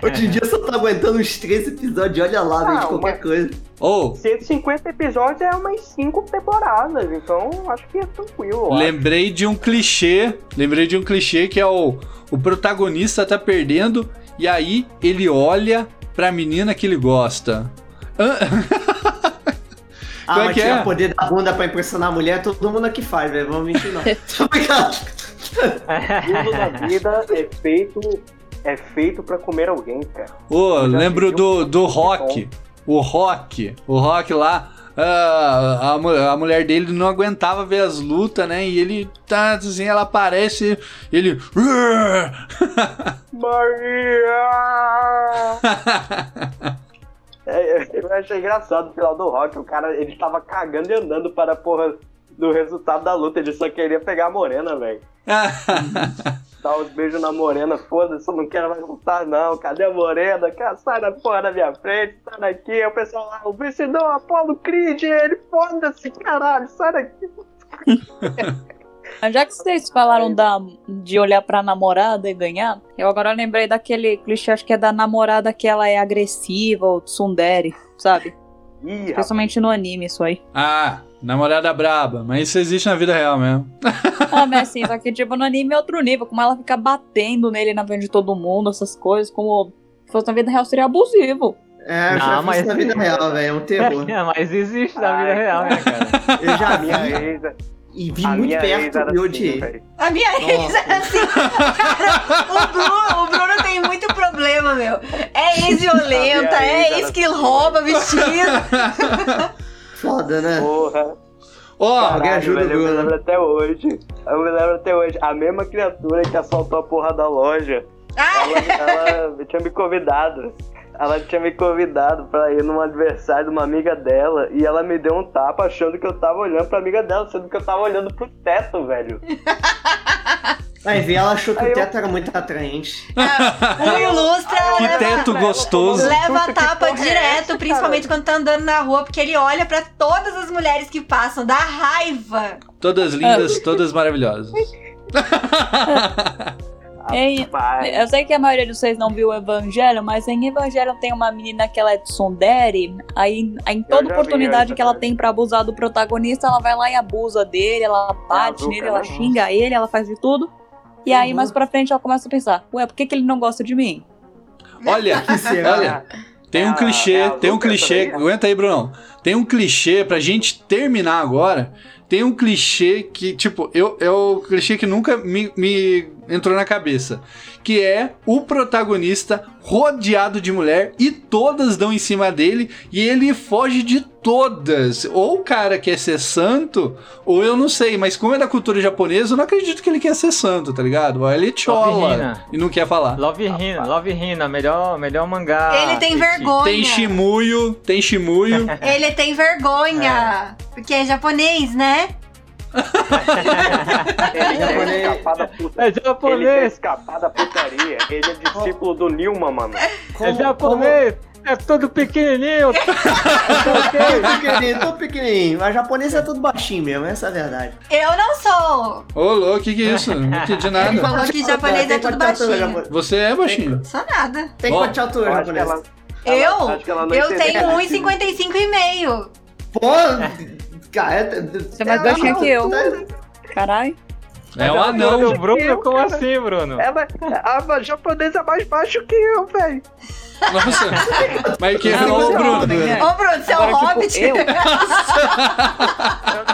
Hoje em dia só tá aguentando uns 3 episódios. Olha lá, velho, de Ah, qualquer uma- coisa. Ou, 150 episódios é umas 5 temporadas, então acho que é tranquilo. eu acho. lembrei de um clichê. Lembrei de um clichê que é o, o protagonista tá perdendo e aí ele olha pra menina que ele gosta. Ah, Como é mas que é? o poder da bunda pra impressionar a mulher, todo mundo aqui faz, velho. Vamos mentir, não. Tô brincando. Tudo na vida é feito, é feito pra comer alguém, cara. Ô, já lembro do, do Rock. O Rock. O Rock lá. ah, a, mu- a mulher dele não aguentava ver as lutas, né? E ele tá assim, ela aparece, ele. Maria! É, eu achei engraçado no final do rock, o cara, ele tava cagando e andando para a porra do resultado da luta, ele só queria pegar a morena, velho. Dar uns beijos na morena, foda-se, eu não quero mais lutar não, cadê a morena? Cara, sai da porra da minha frente, sai daqui, Aí o pessoal lá, o vencedor, Apolo Creed, ele, foda-se, caralho, sai daqui. Já que vocês falaram da, de olhar pra namorada e ganhar, eu agora lembrei daquele clichê, acho que é da namorada que ela é agressiva, ou tsundere, sabe? Ih, rapaz, Principalmente no anime, isso aí. ah, namorada braba. Mas isso existe na vida real mesmo. Ah, mas assim, só que tipo, no anime é outro nível, como ela fica batendo nele na frente de todo mundo, essas coisas, como se fosse na vida real seria abusivo. É, eu Não, mas- isso na vida real, velho. É um terror. mas existe na vida Ai, real, né, cara? Eu já vi ex, e vi a muito perto era e assim, odiei. velho. A minha ex é assim. Cara, o Bruno, o Bruno tem muito problema, meu. É ex-violenta, é ex era que assim. rouba vestido. Foda, né? Porra. Ó, Alguém Caralho, ajuda velho, o eu me Bruno. lembro até hoje. Eu me lembro até hoje. A mesma criatura que assaltou a porra da loja. Ah, Ela, ela tinha me convidado. Ela tinha me convidado pra ir num aniversário de uma amiga dela. E ela me deu um tapa achando que eu tava olhando pra amiga dela, sendo que eu tava olhando pro teto, velho. Vai ver, ela achou que Aí o eu- teto era muito atraente. Um ilustra, Que leva, teto gostoso. leva Que tapa é direto, essa, principalmente quando tá andando na rua, porque ele olha pra todas as mulheres que passam, dá raiva. Todas lindas, todas maravilhosas. Vai. eu sei que a maioria de vocês não viu o Evangelho, mas em Evangelho tem uma menina que ela é tsundere, aí, aí em toda vi, oportunidade eu que ela tem pra abusar do protagonista, ela vai lá e abusa dele, ela bate Azuka, nele, ela xinga ele, ela faz de tudo. E aí, Uhum. mais pra frente, ela começa a pensar, ué, por que, que ele não gosta de mim? Olha, olha, tem É um a- clichê, é a tem um clichê. essa daí? Aguenta aí, Brunão. Tem um clichê pra gente terminar agora. Tem um clichê que, tipo, eu, é o clichê que nunca me, me entrou na cabeça. Que é o protagonista rodeado de mulher e todas dão em cima dele e ele foge de todas. Ou o cara quer ser santo, ou eu não sei, mas como é da cultura japonesa, eu não acredito que ele quer ser santo, tá ligado? Ou ele chola e não quer falar. Love Hina, Love Hina, melhor, melhor mangá. ele tem vergonha. Tem Shimuyo, tem Shimuyo. Ele tem vergonha. Porque é japonês, né? Ele quer Japonês. puta. É Ele japonês, escapar da putaria. Ele é discípulo do Nilma, mano. é Como- japonês, é todo pequenininho. Tô pequenininho, tô pequenininho. A japonesa é tudo baixinho mesmo, essa é a verdade. Eu não sou. Ô, louco, que que é isso? Não entendi Ele nada. falou que japonês é tudo baixinho. japonês? Você é baixinho. Sou nada. Tem Bom, quanto de altura, ela, Eu? acho que ela não Eu tenho 1,55 e meio. Pô, cara, é- Você é mais baixinho que eu. Caralho. É um ela anão. Bruno, Bruno, Eu, como cara. assim, Bruno? Ela, a japonesa é mais baixo que eu, velho. Nossa. Mas que você o é Bruno. né? Ô, Bruno, você é um Agora, tipo, hobbit? eu? Eu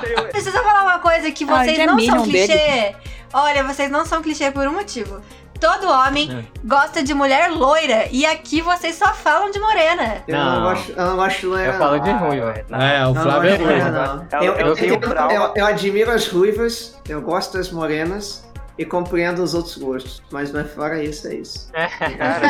tenho... Preciso falar uma coisa que vocês é não são Minion dele. clichê. Olha, vocês não são clichê por um motivo. Todo homem É. gosta de mulher loira e aqui vocês só falam de morena. Eu não, Não. gosto, eu não gosto de loira, Eu falo de ruim, velho. É, o Flávio é ruim. Eu- Eu, eu- eu admiro as ruivas, eu gosto das morenas e compreendo os outros gostos. Mas não é fora isso, é isso. Cara,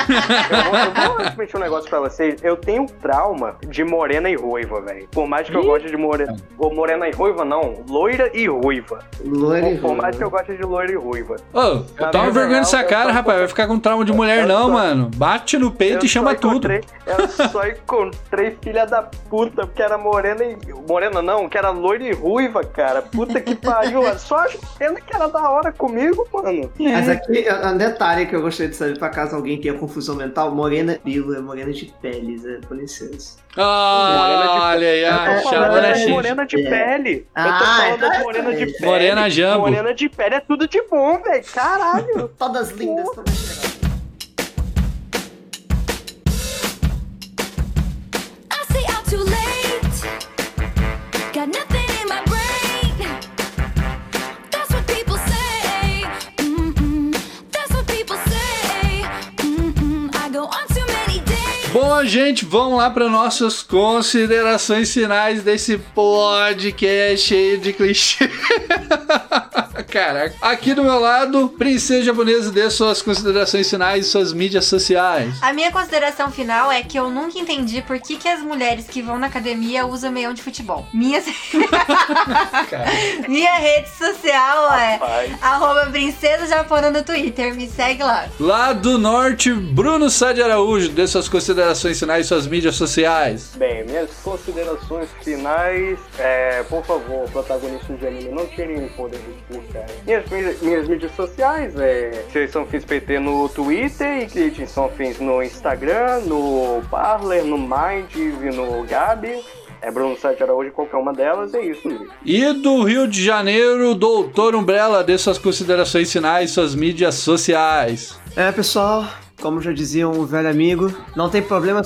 eu vou, eu vou um negócio pra vocês. Eu tenho trauma de morena e ruiva, velho. Por mais que eu goste de morena. Ou morena e ruiva, não. Loira e ruiva. Loira e Por, por mais que eu goste de loira e ruiva. Ô, Na toma vergonha eu cara, rapaz. Vai ficar com trauma de mulher, eu não, só- mano. Bate no peito Eu e chama tudo. Eu só encontrei filha da puta, porque era morena e. Morena não, que era loira e ruiva, cara. Puta que pariu. Só a pena que era da hora comigo, mano. Mas aqui, um detalhe que eu gostaria de saber pra caso alguém tenha confusão mental: morena pila, morena de peles, é, com licença. Ah, olha aí, Eu a tô Eu tô chamando falando a de X. morena de É. pele. eu Ah, tô falando então de é morena de pele. Morena Jambo. Morena de pele é tudo de bom, velho. Caralho. Todas lindas, todas. Got nothing Bom, gente, vamos lá para nossas considerações finais desse podcast cheio de clichê. Caraca. Aqui do meu lado, Princesa Japonesa, dê suas considerações finais e suas mídias sociais. A minha consideração final é que eu nunca entendi por que, que as mulheres que vão na academia usam meião de futebol. Minha, minha rede social é arroba princesa japona no Twitter. Me segue lá. Lá do norte, Bruno Sá de Araújo, dê suas considerações finais e suas mídias sociais. Bem, minhas considerações finais. É, por favor, protagonistas de anime não tirem o poder do cara. Minhas, minhas, minhas mídias sociais é. São fins PT no Twitter e Clitin são fins no Instagram, no Parler, no Mind e no Gabi. É Bruno Sete Araújo, qualquer uma delas, é isso mesmo. E do Rio de Janeiro, Doutor Umbrella, dê suas considerações finais suas mídias sociais. É, pessoal, como já dizia um velho amigo, não tem problema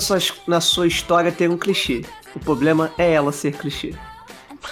na sua história ter um clichê. O problema é ela ser clichê.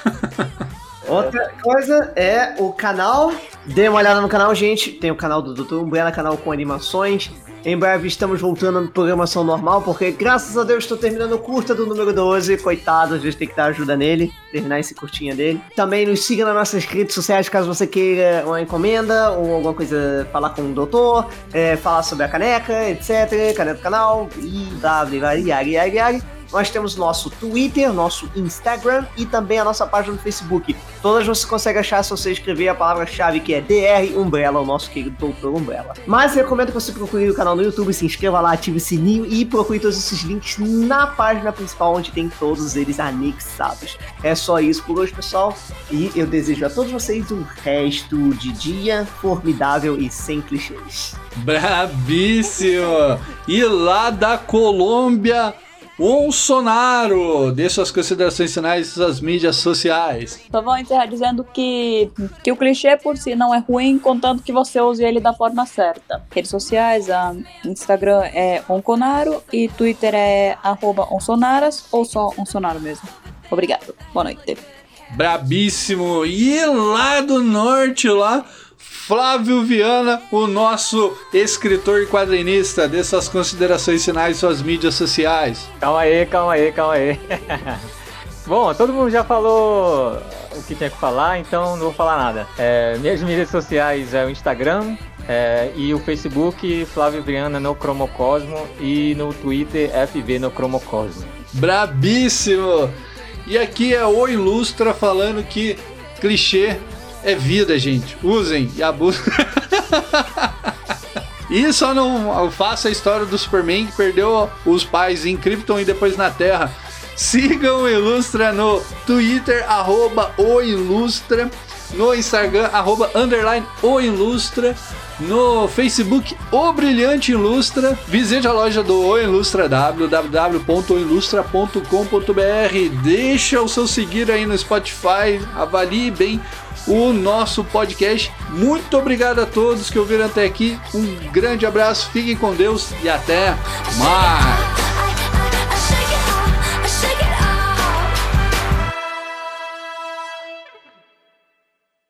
Outra coisa é o canal. Dê uma olhada no canal, gente. Tem o canal do Dr. Umbrella, canal com animações. Em breve estamos voltando à programação normal, porque graças a Deus estou terminando o curta do número 12. Coitado, às vezes tem que dar ajuda nele, terminar esse curtinha dele. Também nos siga nas nossas redes sociais caso você queira uma encomenda ou alguma coisa, falar com o doutor, é, falar sobre a caneca, etc. Caneca do canal, e blá blá blá, yari, yari, yari. Nós temos nosso Twitter, nosso Instagram e também a nossa página no Facebook. Todas você consegue achar se você escrever a palavra-chave que é DR Umbrella, o nosso querido Doutor Umbrella. Mas recomendo que você procure o canal no YouTube, se inscreva lá, ative o sininho e procure todos esses links na página principal onde tem todos eles anexados. É só isso por hoje, pessoal. E eu desejo a todos vocês um resto de dia formidável e sem clichês. Brabíssimo! E lá da Colômbia, Bolsonaro! Dê suas considerações finais das mídias sociais. Só vou encerrar dizendo que, que o clichê por si não é ruim, contanto que você use ele da forma certa. Redes sociais, a Instagram é Onconaro e Twitter é arroba Onsonaras ou só Onsonaro mesmo. Obrigado. Boa noite. Brabíssimo! E lá do norte, lá, Flávio Viana, o nosso escritor e quadrinista. Dê suas considerações finais suas mídias sociais. Calma aí, calma aí, calma aí. Bom, todo mundo já falou o que tinha que falar, então não vou falar nada. É, minhas mídias sociais é o Instagram é, e o Facebook, Flávio Viana no Cromocosmo e no Twitter, FV no Cromocosmo. Brabíssimo! E aqui é o Ilustra falando que clichê é vida, gente. Usem e abusem. E só não faça a história do Superman que perdeu os pais em Krypton e depois na Terra. Sigam o Ilustra no Twitter, arroba o Ilustra, no Instagram, arroba underline o Ilustra, no Facebook, o Brilhante Ilustra. Visite a loja do O Ilustra, www.oilustra.com.br. Deixa o seu seguir aí no Spotify, avalie bem o nosso podcast. Muito obrigado a todos que ouviram até aqui. Um grande abraço, fiquem com Deus e até mais.